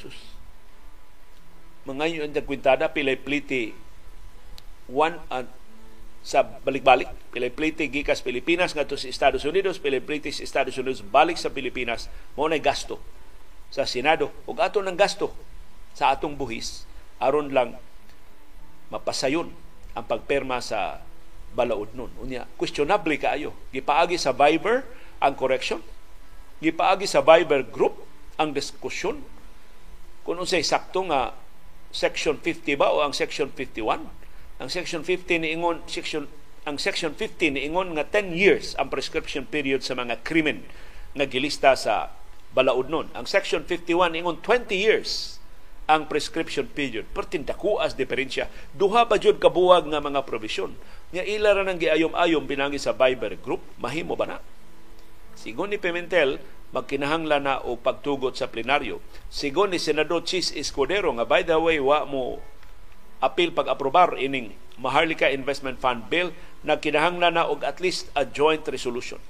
Sus. Mga yun ang kwintada, pilay plite one uh, sa balik-balik. Pilay plite gikas Pilipinas ngadto sa Estados Unidos, pilay plite sa Estados Unidos balik sa Pilipinas, mo na gasto sa Senado ug ato ng gasto sa atong buhis aron lang mapasayon ang pagperma sa balaod nun. Unya, questionable kaayo. Gipaagi sa Viber ang correction. Gipaagi sa Viber group ang diskusyon. Kung unsay sakto nga section 50 ba o ang section 51. Ang section 50 ni ingon section ang section 50 ni ingon nga 10 years ang prescription period sa mga krimen nga gilista sa balaod nun. Ang Section 51 ingon 20 years ang prescription period. Pertindaku as diferensya. Duha pa jud kabuwag nga mga provision. Nga ila ra nang giayom-ayom pinangi sa Viber group, mahimo ba na? Sigon ni Pimentel, magkinahanglan na og pagtugot sa plenaryo. Sigon ni Senador Chis Escudero nga by the way wa mo apil pag-aprobar ining Maharlika Investment Fund Bill nagkinahanglan na og at least a joint resolution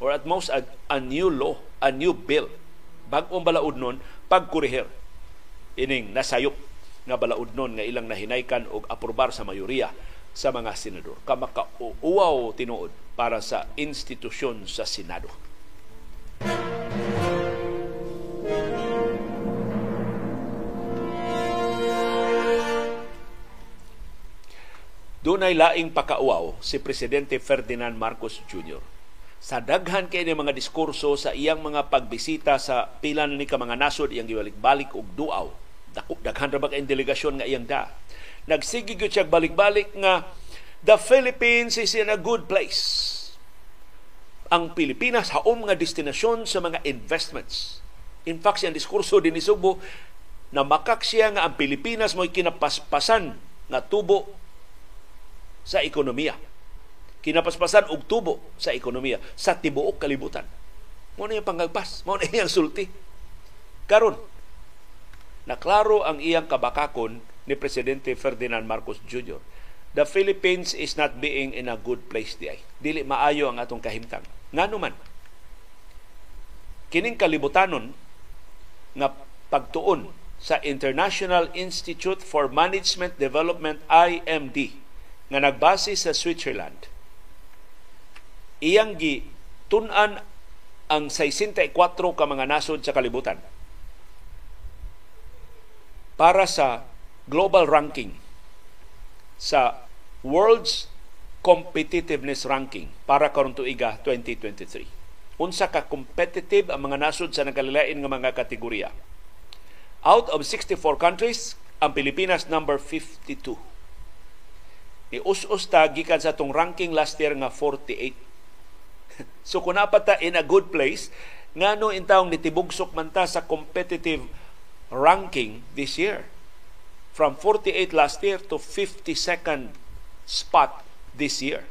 or at most a, a new law, a new bill. Bag-ong balaod nun, pagkurihir ining nasayop nga balaod nun nga ilang nahinaykan og aprobar sa mayoriya sa mga senador. Kamakauwaw tinuod para sa institusyon sa Senado. Dunay laing pakauaw si Presidente Ferdinand Marcos Jr sa daghan kay ni mga diskurso sa iyang mga pagbisita sa pila ni ka mga nasod iyang gibalik-balik og duaw. Daghan ra ba kay delegasyon nga iyang da? Nagsige gyud siya balik-balik nga The Philippines is in a good place. Ang Pilipinas haom nga destinasyon sa mga investments. In fact, siyang diskurso din ni Subo na makak siya nga ang Pilipinas mo'y kinapaspasan nga tubo sa ekonomiya. Kinapaspasan og tubo sa ekonomiya sa tibuok kalibutan. Mo na yung pangagpas, mo na yung sulti. Karon, naklaro ang iyang kabakakon ni Presidente Ferdinand Marcos Jr. The Philippines is not being in a good place di ay. Dili maayo ang atong kahimtang. Ngano man, kining kalibutanon nga pagtuon sa International Institute for Management Development IMD nga nagbase sa Switzerland iyang gi tunan ang 64 ka mga nasod sa kalibutan para sa global ranking sa World's Competitiveness Ranking para karon tuiga 2023. Unsa ka competitive ang mga nasod sa nagkalilain nga mga kategorya. Out of 64 countries, ang Pilipinas number 52 ni us-us ta gikan sa tong ranking last year nga 48. <laughs> so kung napata in a good place, ngano intawong nitibugsok man ta sa competitive ranking this year. From 48 last year to 52nd spot this year.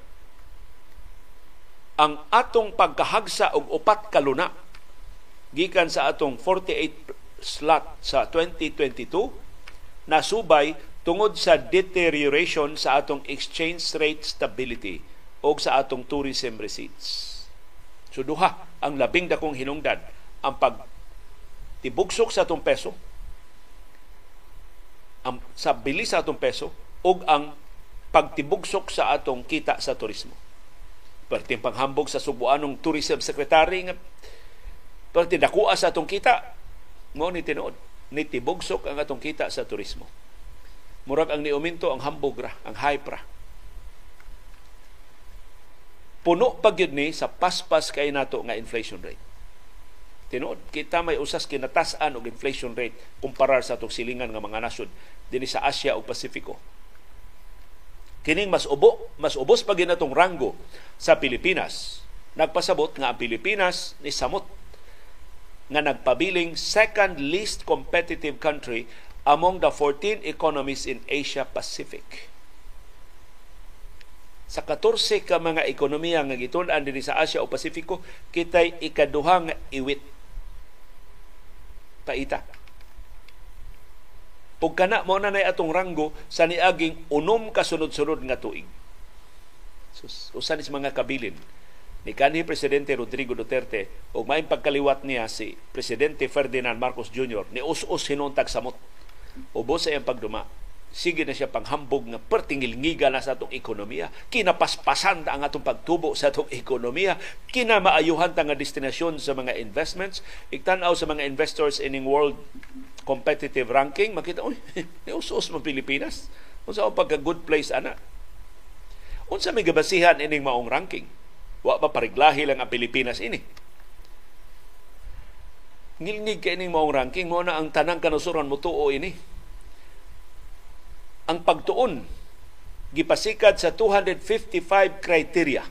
Ang atong pagkahagsa og upat kaluna gikan sa atong 48 slot sa 2022 nasubay tungod sa deterioration sa atong exchange rate stability o sa atong tourism receipts. So duha ang labing dakong hinungdan ang pag tibugsok sa atong peso ang sa bilis sa atong peso ug ang pagtibugsok sa atong kita sa turismo. Perting panghambog sa subuanong tourism secretary nga perti dakuha sa atong kita mo ni tinuod ni tibugsok ang atong kita sa turismo murag ang niuminto ang hambog ra, ang hype ra. Puno pag ni sa paspas kay nato nga inflation rate. Tinuod, kita may usas kinatasan og inflation rate kumparar sa atong silingan nga mga nasod dinhi sa Asia ug Pasifiko. Kining mas ubo, mas ubos pa ginatong ranggo sa Pilipinas. Nagpasabot nga ang Pilipinas ni samot nga nagpabiling second least competitive country among the 14 economies in Asia Pacific. Sa 14 ka mga ekonomiya nga gitun-an dinhi sa Asia o Pasifiko, kitay ikaduhang iwit. Paita. Pugkana mo na nay atong ranggo sa niaging unom ka sunod-sunod nga tuig. Usan is mga kabilin ni kanhi Presidente Rodrigo Duterte o may pagkaliwat niya si Presidente Ferdinand Marcos Jr. ni us-us hinuntag samot ubos sa iyang pagduma sige na siya panghambog nga pertingil-ngiga na sa atong ekonomiya. Kinapaspasan ta ang atong pagtubo sa atong ekonomiya. Kinamaayuhan ta nga destinasyon sa mga investments. Igtanaw sa mga investors ining world competitive ranking, makita, uy, <laughs> niusos mo Pilipinas. Unsa ang pagka good place ana? Unsa may gabasihan ining maong ranking? Wa pa pariglahi lang ang Pilipinas ini ngilngig kay ning maong ranking mo na ang tanang kanusuran mo tuo ini ang pagtuon gipasikat sa 255 criteria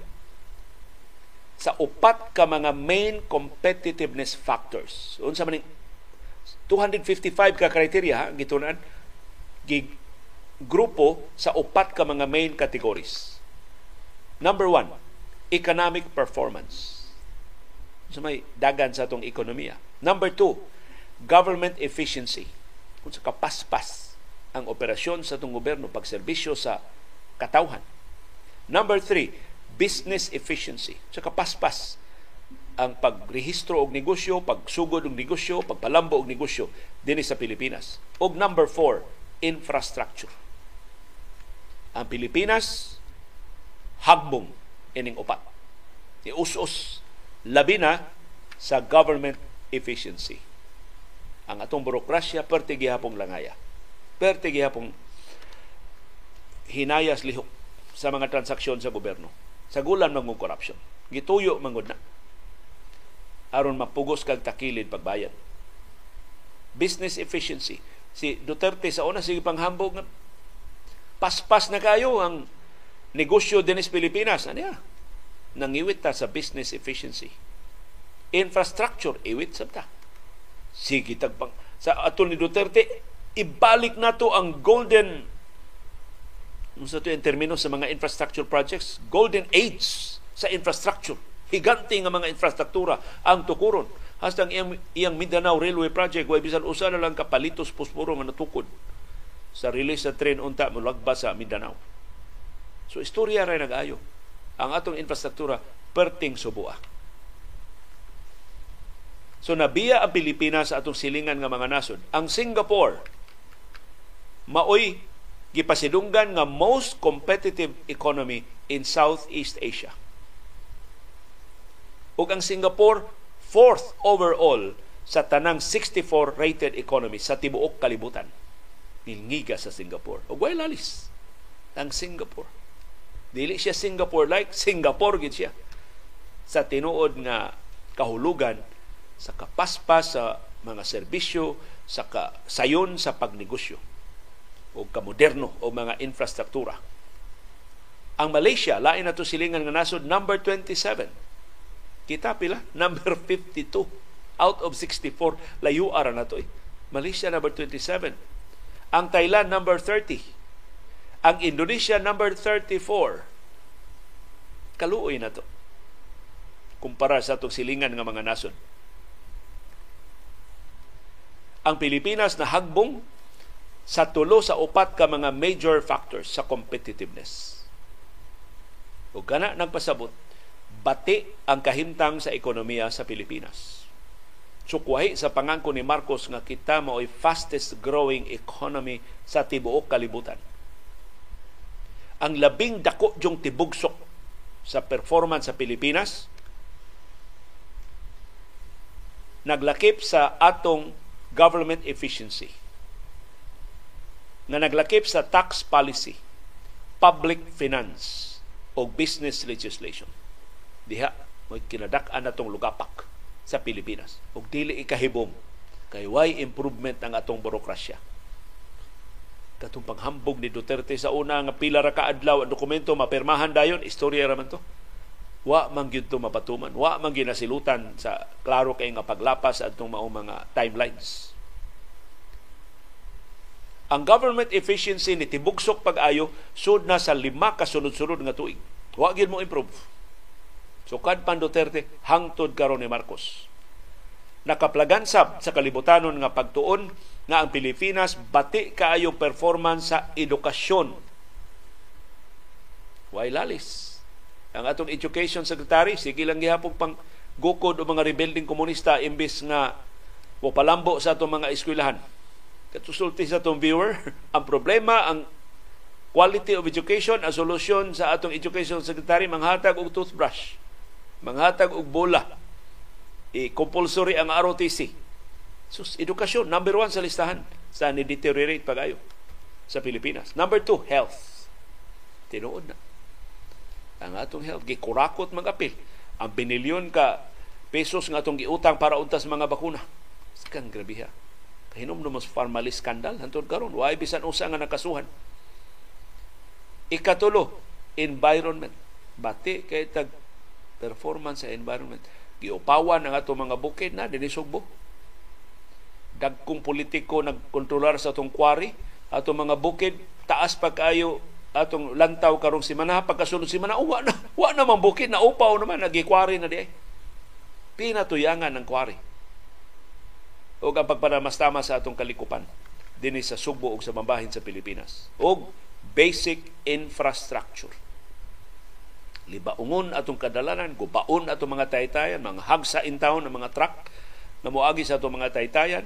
sa upat ka mga main competitiveness factors. Unsa man 255 ka criteria gitunan gi grupo sa upat ka mga main categories. Number one economic performance. Sa may dagan sa atong ekonomiya. Number two, government efficiency. Kung sa kapaspas ang operasyon sa itong gobyerno, pagserbisyo sa katawhan. Number three, business efficiency. Sa kapaspas ang pagrehistro og negosyo, pagsugod og negosyo, pagpalambo og negosyo dinhi sa Pilipinas. Og number four, infrastructure. Ang Pilipinas hagbong ining upat. Ius-us labi na sa government efficiency. Ang atong burokrasya perti gihapong langaya. Perti gihapong hinayas lihok sa mga transaksyon sa gobyerno. Sa gulan mangong corruption. Gituyo mangod na. aron mapugos kag takilid pagbayad. Business efficiency. Si Duterte sa una sige panghambog nga paspas na kayo ang negosyo din sa Pilipinas. Ano ya? Nangiwit ta sa business efficiency. Infrastructure, iwit sa ta. Sige, tagpang. Sa atol ni Duterte, ibalik na to ang golden sa to in termino sa mga infrastructure projects, golden age sa infrastructure. Higanti nga mga infrastruktura ang tukuron. Hastang iyang, iyang Mindanao Railway Project, way bisan usa na lang kapalitos puspuro nga natukod sa release sa train unta mulagba sa Mindanao. So istorya ray nag-ayo. Ang atong infrastruktura perting subua. So nabiya ang Pilipinas sa atong silingan nga mga nasod. Ang Singapore maoy gipasidunggan nga most competitive economy in Southeast Asia. Ug ang Singapore fourth overall sa tanang 64 rated economy sa tibuok kalibutan nilngiga sa Singapore. O way lalis ang Singapore. Dili siya Singapore-like, Singapore gid siya. Sa tinuod nga kahulugan sa kapaspas sa mga serbisyo, sa sayon sa pagnegosyo o kamoderno o mga infrastruktura. Ang Malaysia, lain na to silingan nga nasod, number 27. Kita pila? <laughs> Number 52. Out of 64, layo ara na to eh. Malaysia number 27 ang Thailand number 30. Ang Indonesia number 34. Kaluoy na to. Kumpara sa itong silingan ng mga nasod. Ang Pilipinas na hagbong sa tulo sa upat ka mga major factors sa competitiveness. O gana nagpasabot, bati ang kahintang sa ekonomiya sa Pilipinas sukwahi sa pangangko ni Marcos nga kita mao'y fastest growing economy sa tibuok kalibutan. Ang labing dako yung tibugsok sa performance sa Pilipinas naglakip sa atong government efficiency na naglakip sa tax policy, public finance o business legislation. Diha, may kinadak-an natong lugapak sa Pilipinas. Ug dili ikahibom kay why improvement ang atong burokrasya. Katong panghambog ni Duterte sa una nga pila ra ka adlaw ang dokumento mapirmahan dayon, istorya ra man to. Wa man gyud mapatuman, wa man ginasilutan sa klaro kay nga paglapas atong mao mga timelines. Ang government efficiency ni tibugsok pag-ayo sud na sa lima ka sunod-sunod nga tuig. Wa gyud mo improve So kad pan Duterte hangtod karon ni Marcos. Nakaplagansab sa kalibutanon nga pagtuon nga ang Pilipinas bati kaayo performance sa edukasyon. Why lalis? Ang atong education secretary sige lang gihapon pang gukod o mga rebuilding komunista imbis nga o palambo sa atong mga eskwelahan. Katusulti sa atong viewer, <laughs> ang problema ang quality of education, ang solusyon sa atong education secretary manghatag og toothbrush manghatag og bola. I-compulsory ang ROTC. Sus, edukasyon, number one sa listahan sa ni-deteriorate pag-ayo sa Pilipinas. Number two, health. Tinuod na. Ang atong health, gikurakot mag-apil. Ang binilyon ka pesos nga atong giutang para untas mga bakuna. Kang grabe naman sa pharmacy scandal. Hantod karon Why bisan usa nga nakasuhan. Ikatulo, environment. Bati kay tag performance sa environment. Giupawan ang ato mga bukid na dinhi Sugbo. Dagkong politiko nagkontrolar sa atong quarry, ato mga bukid taas pa kayo atong lantaw karong simana pagkasunod simana uwa na wa na <laughs> man bukid na upaw naman nagikwari na di pinatuyangan ng quarry o ang pagpanamastama sa atong kalikupan dinhi sa Sugbo ug sa mambahin sa Pilipinas og basic infrastructure libaungon atong kadalanan, gubaon atong mga taytayan, mga hagsa in town ng mga truck na moagi sa atong mga taytayan,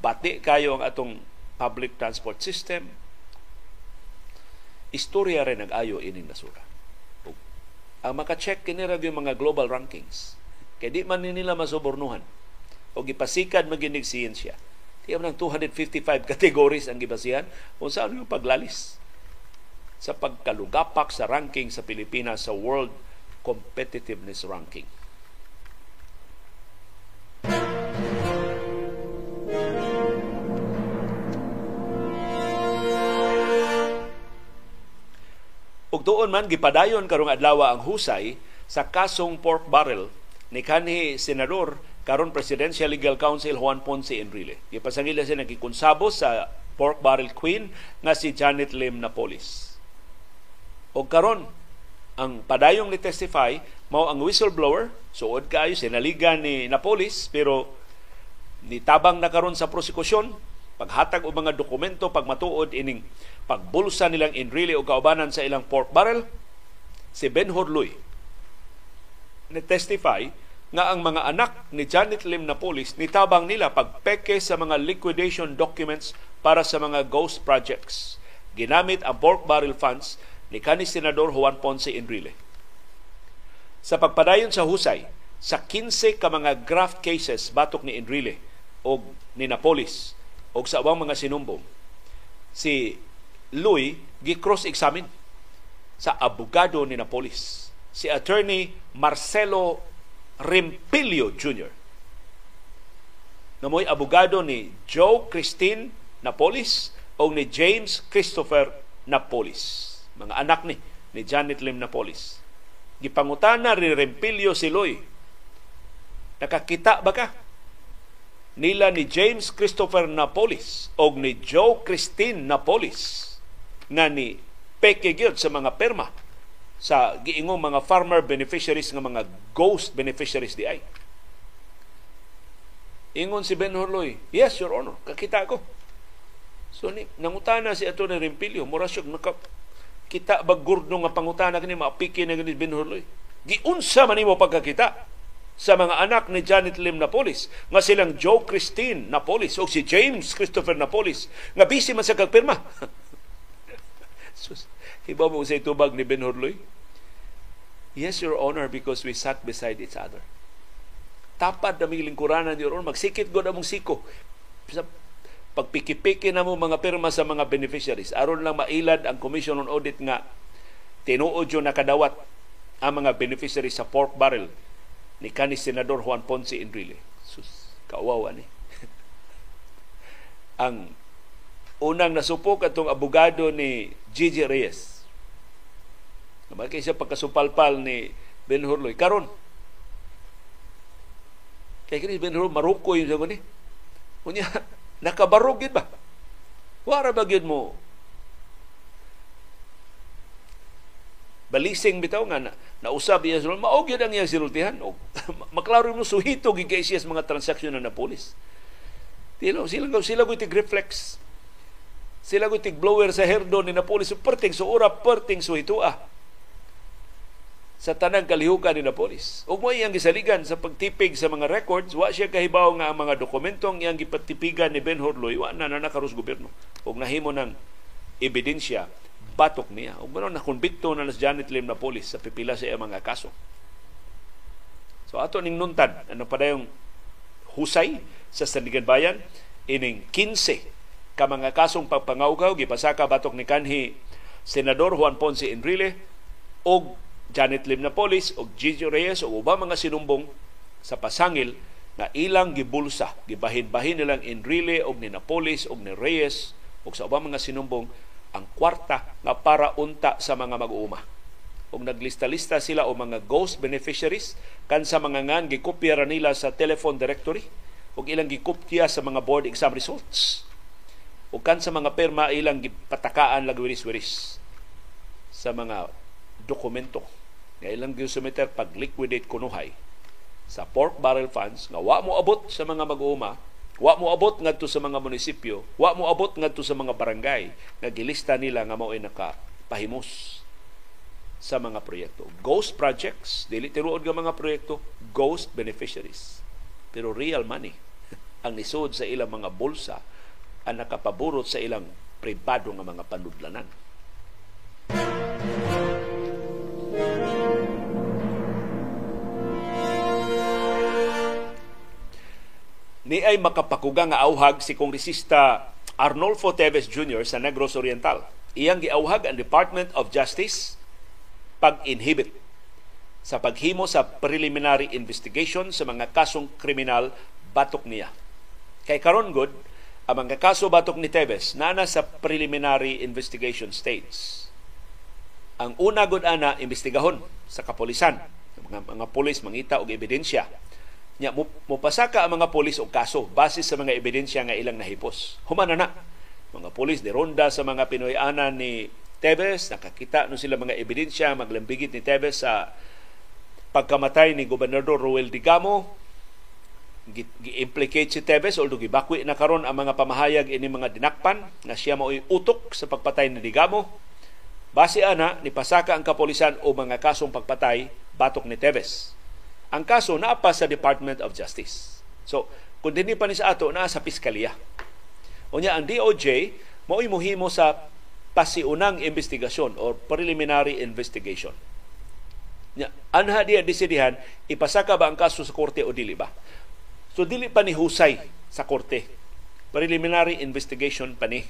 bati kayo ang atong public transport system. Istorya rin nag-ayo ining nasura. Ang maka-check kini yung mga global rankings. Kaya di man nila masubornuhan. O gipasikad maginig siyensya. Tiyan ng 255 categories ang gibasihan kung saan yung paglalis sa pagkalugapak sa ranking sa Pilipinas sa World Competitiveness Ranking. ug tuon man gipadayon karong adlaw ang husay sa kasong pork barrel ni kanhi senador karon Presidential Legal Counsel Juan Ponce Enrile. Gipasangila siya nagkikonsabo sa pork barrel queen nga si Janet Lim Napolis. O karon ang padayong ni testify mao ang whistleblower suod kayo sinaligan ni Napolis pero nitabang na karon sa prosekusyon paghatag og mga dokumento pagmatuod ining pagbulsa nilang Enrile o kaubanan sa ilang pork barrel si Ben Horloy ni testify nga ang mga anak ni Janet Lim Napolis nitabang nila pagpeke sa mga liquidation documents para sa mga ghost projects. Ginamit ang pork barrel funds ni kani Senador Juan Ponce Enrile. Sa pagpadayon sa husay, sa 15 ka mga graft cases batok ni Enrile o ni Napolis o sa ubang mga sinumbong, si Louis gi-cross-examine sa abogado ni Napolis, si attorney Marcelo Rempilio Jr. na mo'y abogado ni Joe Christine Napolis o ni James Christopher Napolis. Mga anak ni ni Janet Lim Napolis. Gipangutana ni Rempilio Siloy. Nakakita ba ka? Nila ni James Christopher Napolis o ni Joe Christine Napolis nga ni peke sa mga perma sa giingong mga farmer beneficiaries nga mga ghost beneficiaries di ay. Ingon si Ben Horloy, yes, Your Honor, kakita ko. So, ni, nangutana si ni Rimpilio, mura siya, naka, kita ba gurdo nga pangutana kani maapiki na gani Ben Horloy. Giunsa man mo pagkakita sa mga anak ni Janet Lim Napolis nga silang Joe Christine Napolis o si James Christopher Napolis nga busy man sa kagpirma. <laughs> Iba mo sa itubag ni Ben Horloy? Yes, Your Honor, because we sat beside each other. Tapad na may lingkuranan, Your Honor. Magsikit ko na mong siko. Sa pagpikipiki na mo mga pirma sa mga beneficiaries. Aron lang mailad ang Commission on Audit nga tinuod yun nakadawat ang mga beneficiaries sa pork barrel ni kanis Senador Juan Ponce Enrile. Sus, kawawa ni. <laughs> ang unang nasupok atong abogado ni Gigi Reyes Naman kay siya pagkasupalpal ni Ben Hurloy. Karon, kay kini Ben Hurloy, maruko yung sabi ni. Kunya, <laughs> nakabarog yun ba? Wara ba yun mo? Balising bitaw nga na, nausab iya sulod, maog yun ang iyang sinultihan. O, <laughs> maklaro mo suhito gigay siya sa mga transaksyon na napulis. Tilo, sila, sila ko itig reflex. Sila ko itig blower sa herdo ni Napolis. Perting so perting so ah sa tanang kalihukan ni Napolis. Ug mo iyang gisaligan sa pagtipig sa mga records, wa siya kahibaw nga ang mga dokumentong iyang gipatipigan ni Ben Horloy wa na nakarus gobyerno. Ug nahimo ng ebidensya batok niya. Ug mo na konbikto na nas Janet Lim Napolis sa pipila sa iyang mga kaso. So ato ning nuntad ano pa yung husay sa Sandigan Bayan ining 15 ka mga kasong pagpangawgaw gipasaka batok ni kanhi Senador Juan Ponce Enrile og Janet Lim Napolis o Gigi Reyes o ubang mga sinumbong sa pasangil na ilang gibulsa, gibahin-bahin nilang Enrile o ni Napolis o ni Reyes o sa ubang mga sinumbong ang kwarta nga para unta sa mga mag-uuma. Og naglista-lista sila o mga ghost beneficiaries kan sa mga ngan gikopya nila sa telephone directory o ilang gikopya sa mga board exam results. O kan sa mga perma ilang gipatakaan lagwiris-wiris sa mga dokumento nga ilang gisumiter pag liquidate kunuhay sa pork barrel funds nga wa mo abot sa mga mag-uuma wa mo abot ngadto sa mga munisipyo wa mo abot ngadto sa mga barangay nga gilista nila nga mao ay nakapahimos sa mga proyekto ghost projects dili tiruod nga mga proyekto ghost beneficiaries pero real money <laughs> ang nisod sa ilang mga bulsa ang nakapaburot sa ilang pribado nga mga panudlanan. Ni ay makapakuga nga auhag si kongresista Arnolfo Teves Jr. sa Negros Oriental. Iyang giauhag ang Department of Justice pag-inhibit sa paghimo sa preliminary investigation sa mga kasong kriminal batok niya. Kay karon good, ang mga kaso batok ni Teves na sa preliminary investigation states. Ang una gud ana imbestigahon sa kapolisan, mga mga pulis mangita og ebidensya. Nya mo, mopasaka ang mga pulis og kaso base sa mga ebidensya nga ilang nahipos. Humana na mga pulis de ronda sa mga Pinoy-anan ni Tevez, nakakita no sila mga ebidensya maglambigit ni Tevez sa pagkamatay ni Gobernador Ruel Digamo, gi-implicate si Tevez although gibakwi na karon ang mga pamahayag ini mga dinakpan na siya mao'y utok sa pagpatay ni Digamo Base ana ni pasaka ang kapolisan o mga kasong pagpatay batok ni Tevez. Ang kaso naa pa sa Department of Justice. So, kung dinhi pa ni sa ato naa sa piskalya. Unya ang DOJ mao'y muhimo sa pasiunang investigasyon or preliminary investigation. Nya, anha diya desidihan ipasaka ba ang kaso sa korte o dili ba? So dili pa ni husay sa korte. Preliminary investigation pa ni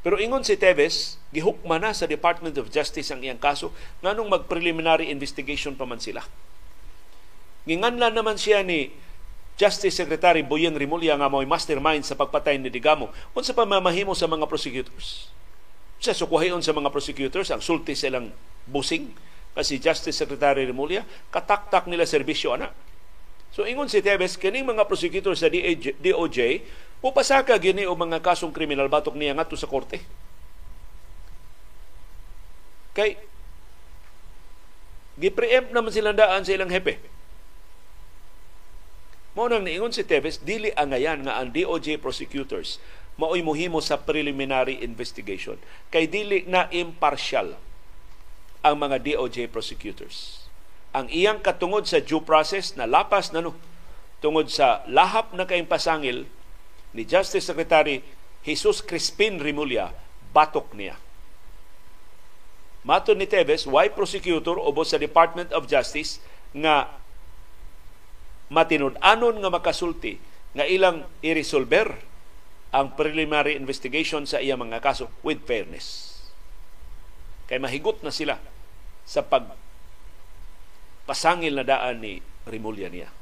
pero ingon si Teves, gihukma na sa Department of Justice ang iyang kaso nganong mag-preliminary investigation pa man sila. Nginganlan naman siya ni Justice Secretary Boyeng Rimulya nga mo'y mastermind sa pagpatay ni Digamo unsa pa mamahimo sa mga prosecutors. Sa sukuhayon sa mga prosecutors ang sulti silang busing kasi Justice Secretary Rimulya kataktak nila serbisyo ana. So ingon si Teves kining mga prosecutors sa DOJ Upasaka gini o mga kasong kriminal batok niya ngadto sa korte. Kay gipreempt naman silang daan sa ilang hepe. Mao nang niingon si Teves dili angayan nga ang DOJ prosecutors maoy mohimo sa preliminary investigation kay dili na impartial ang mga DOJ prosecutors. Ang iyang katungod sa due process na lapas na no tungod sa lahap na kayong pasangil ni Justice Secretary Jesus Crispin Rimulya batok niya. Mato ni Teves, why prosecutor ubos sa Department of Justice nga matinud-anon nga makasulti nga ilang i-resolver ang preliminary investigation sa iyang mga kaso with fairness. Kay mahigot na sila sa pag pasangil na daan ni Rimulya niya.